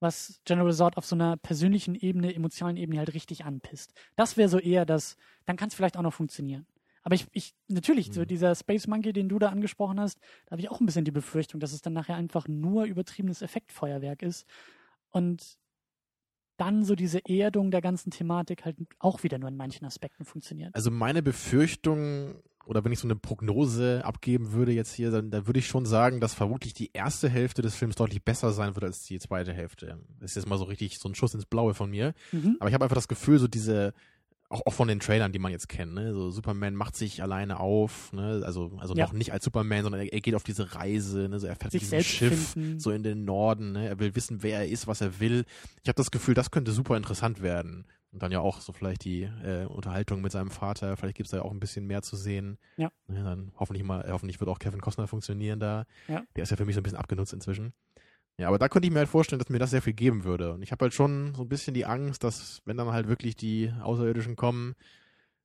was General Zod auf so einer persönlichen Ebene, emotionalen Ebene halt richtig anpisst. Das wäre so eher das, dann kann es vielleicht auch noch funktionieren. Aber ich, ich natürlich, mhm. so dieser Space Monkey, den du da angesprochen hast, da habe ich auch ein bisschen die Befürchtung, dass es dann nachher einfach nur übertriebenes Effektfeuerwerk ist. Und dann so diese Erdung der ganzen Thematik halt auch wieder nur in manchen Aspekten funktioniert. Also meine Befürchtung oder wenn ich so eine Prognose abgeben würde jetzt hier, dann, dann würde ich schon sagen, dass vermutlich die erste Hälfte des Films deutlich besser sein wird als die zweite Hälfte. Das ist jetzt mal so richtig so ein Schuss ins Blaue von mir. Mhm. Aber ich habe einfach das Gefühl, so diese auch, auch von den Trailern, die man jetzt kennt, ne? So Superman macht sich alleine auf, ne? Also, also ja. noch nicht als Superman, sondern er, er, geht auf diese Reise, ne? So er fährt sich diesem Schiff finden. so in den Norden, ne? Er will wissen, wer er ist, was er will. Ich habe das Gefühl, das könnte super interessant werden. Und dann ja auch so vielleicht die äh, Unterhaltung mit seinem Vater, vielleicht gibt's da ja auch ein bisschen mehr zu sehen. Ja. Ne? Dann hoffentlich mal, hoffentlich wird auch Kevin Costner funktionieren da. Ja. Der ist ja für mich so ein bisschen abgenutzt inzwischen. Ja, aber da könnte ich mir halt vorstellen, dass mir das sehr viel geben würde. Und ich habe halt schon so ein bisschen die Angst, dass, wenn dann halt wirklich die Außerirdischen kommen,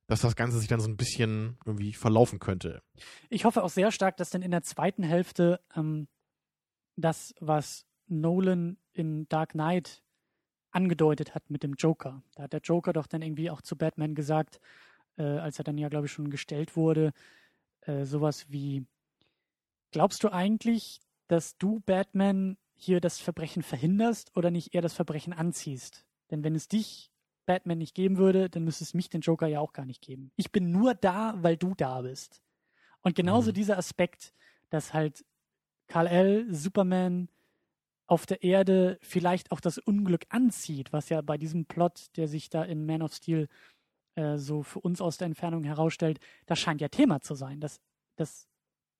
dass das Ganze sich dann so ein bisschen irgendwie verlaufen könnte. Ich hoffe auch sehr stark, dass dann in der zweiten Hälfte ähm, das, was Nolan in Dark Knight angedeutet hat mit dem Joker. Da hat der Joker doch dann irgendwie auch zu Batman gesagt, äh, als er dann ja, glaube ich, schon gestellt wurde, äh, sowas wie, glaubst du eigentlich, dass du Batman hier das Verbrechen verhinderst oder nicht eher das Verbrechen anziehst. Denn wenn es dich, Batman, nicht geben würde, dann müsste es mich, den Joker, ja auch gar nicht geben. Ich bin nur da, weil du da bist. Und genauso mhm. dieser Aspekt, dass halt Karl L., Superman auf der Erde vielleicht auch das Unglück anzieht, was ja bei diesem Plot, der sich da in Man of Steel äh, so für uns aus der Entfernung herausstellt, das scheint ja Thema zu sein, dass, dass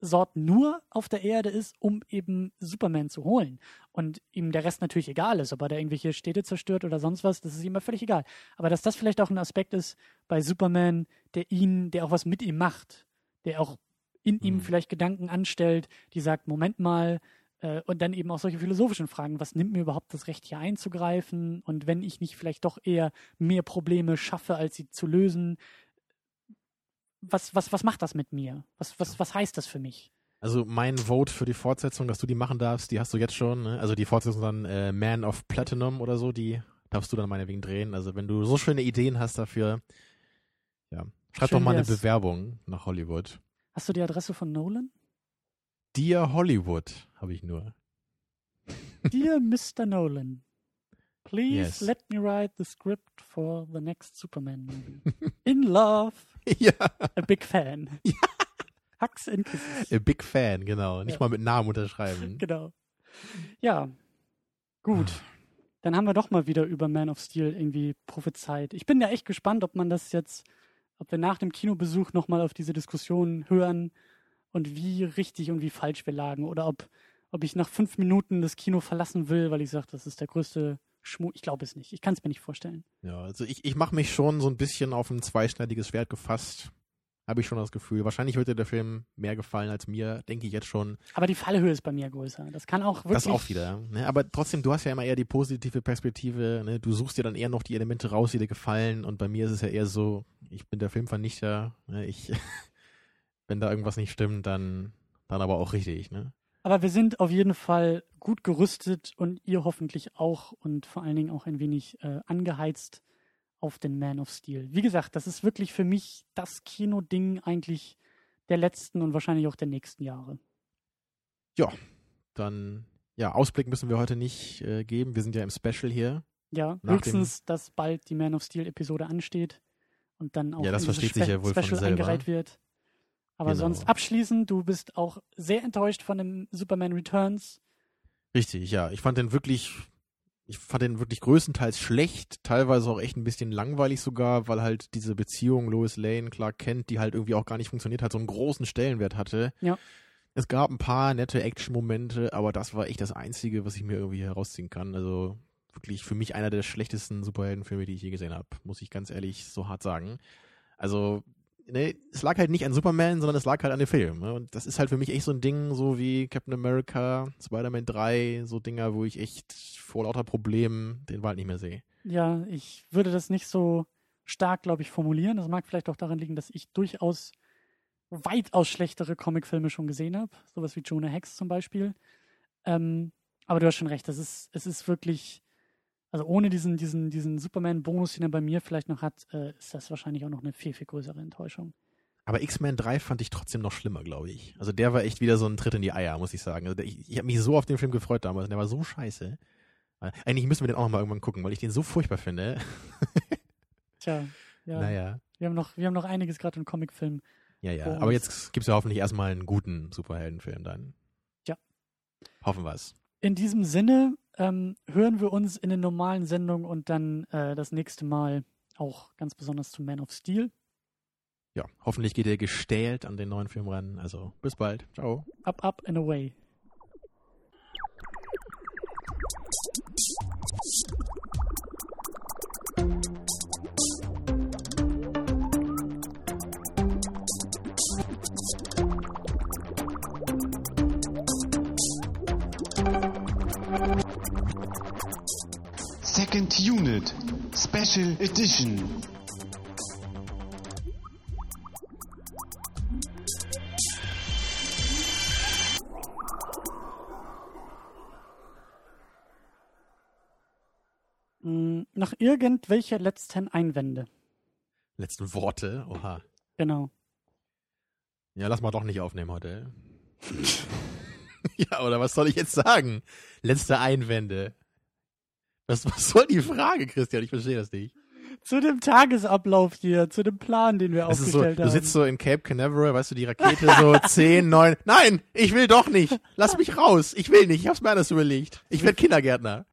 Sort nur auf der Erde ist, um eben Superman zu holen. Und ihm der Rest natürlich egal ist, ob er da irgendwelche Städte zerstört oder sonst was, das ist ihm völlig egal. Aber dass das vielleicht auch ein Aspekt ist bei Superman, der ihn, der auch was mit ihm macht, der auch in ihm mhm. vielleicht Gedanken anstellt, die sagt, Moment mal, äh, und dann eben auch solche philosophischen Fragen, was nimmt mir überhaupt das Recht hier einzugreifen? Und wenn ich nicht vielleicht doch eher mehr Probleme schaffe, als sie zu lösen, was, was, was macht das mit mir? Was, was, was heißt das für mich? Also mein Vote für die Fortsetzung, dass du die machen darfst, die hast du jetzt schon. Ne? Also die Fortsetzung dann äh, Man of Platinum oder so, die darfst du dann meinetwegen drehen. Also wenn du so schöne Ideen hast dafür, ja, schreib Schön doch mal eine Bewerbung nach Hollywood. Hast du die Adresse von Nolan? Dear Hollywood habe ich nur. Dear Mr. Nolan, please yes. let me write the script for the next Superman movie. In love. Ja. A big fan. Ja. Hacks in Kisses. A big fan, genau. Nicht ja. mal mit Namen unterschreiben. Genau. Ja. Gut. Dann haben wir doch mal wieder über Man of Steel irgendwie prophezeit. Ich bin ja echt gespannt, ob man das jetzt, ob wir nach dem Kinobesuch nochmal auf diese Diskussion hören und wie richtig und wie falsch wir lagen. Oder ob, ob ich nach fünf Minuten das Kino verlassen will, weil ich sage, das ist der größte Schmu ich glaube es nicht. Ich kann es mir nicht vorstellen. Ja, also ich, ich mache mich schon so ein bisschen auf ein zweischneidiges Schwert gefasst. Habe ich schon das Gefühl. Wahrscheinlich wird dir der Film mehr gefallen als mir, denke ich jetzt schon. Aber die Fallhöhe ist bei mir größer. Das kann auch wirklich. Das auch wieder. Ne? Aber trotzdem, du hast ja immer eher die positive Perspektive. Ne? Du suchst dir dann eher noch die Elemente raus, die dir gefallen. Und bei mir ist es ja eher so, ich bin der Filmvernichter. Ne? Ich, wenn da irgendwas nicht stimmt, dann, dann aber auch richtig. Ne? Aber wir sind auf jeden Fall gut gerüstet und ihr hoffentlich auch und vor allen Dingen auch ein wenig äh, angeheizt auf den Man of Steel. Wie gesagt, das ist wirklich für mich das Kinoding eigentlich der letzten und wahrscheinlich auch der nächsten Jahre. Ja, dann, ja, Ausblick müssen wir heute nicht äh, geben. Wir sind ja im Special hier. Ja, Nach höchstens, dass bald die Man of Steel-Episode ansteht und dann auch Ja, das versteht sich ja wohl von Special selber. eingereiht wird. Aber Genau. sonst abschließend, du bist auch sehr enttäuscht von dem Superman Returns. Richtig, ja. Ich fand den wirklich, ich fand den wirklich größtenteils schlecht, teilweise auch echt ein bisschen langweilig sogar, weil halt diese Beziehung Lois Lane, Clark Kent, die halt irgendwie auch gar nicht funktioniert hat, so einen großen Stellenwert hatte. Ja. Es gab ein paar nette Action-Momente, aber das war echt das Einzige, was ich mir irgendwie herausziehen kann. Also wirklich für mich einer der schlechtesten Superheldenfilme, die ich je gesehen habe, muss ich ganz ehrlich so hart sagen. Also, ne, es lag halt nicht an Superman, sondern es lag halt an dem Film. Ne? Und das ist halt für mich echt so ein Ding, so wie Captain America, Spider-Man 3, so Dinger, wo ich echt vor lauter Problemen den Wald nicht mehr sehe. Ja, ich würde das nicht so stark, glaube ich, formulieren. Das mag vielleicht auch daran liegen, dass ich durchaus weitaus schlechtere Comicfilme schon gesehen habe. Sowas wie Jonah Hex zum Beispiel. Ähm, aber du hast schon recht, das ist, es ist wirklich, also ohne diesen, diesen, diesen Superman-Bonus, den er bei mir vielleicht noch hat, äh, ist das wahrscheinlich auch noch eine viel, viel größere Enttäuschung. Aber X-Men 3 fand ich trotzdem noch schlimmer, glaube ich. Also der war echt wieder so ein Tritt in die Eier, muss ich sagen. Also der, ich ich habe mich so auf den Film gefreut damals. Der war so scheiße. Eigentlich müssen wir den auch noch mal irgendwann gucken, weil ich den so furchtbar finde. Tja, ja. Naja. Wir, haben noch, wir haben noch einiges gerade im Comicfilm. Ja, ja. Aber jetzt gibt's ja hoffentlich erstmal einen guten Superheldenfilm dann. Ja. Hoffen wir's. In diesem Sinne ähm, hören wir uns in den normalen Sendungen und dann äh, das nächste Mal auch ganz besonders zu Man of Steel. Ja, hoffentlich geht ihr gestählt an den neuen Film ran. Also bis bald. Ciao. Up, up and away. Second Unit. Special Edition. Mm, Noch irgendwelche letzten Einwände. Letzten Worte. Oha. Genau. Ja, lass mal doch nicht aufnehmen heute. ja, oder was soll ich jetzt sagen? Letzte Einwände. Was, was soll die Frage, Christian? Ich verstehe das nicht. Zu dem Tagesablauf hier, zu dem Plan, den wir Es ist so, aufgestellt du haben. sitzt so in Cape Canaveral, weißt du, die Rakete so 10, 9. Nein, ich will doch nicht. Lass mich raus. Ich will nicht. Ich hab's mir anders überlegt. Ich werde Kindergärtner.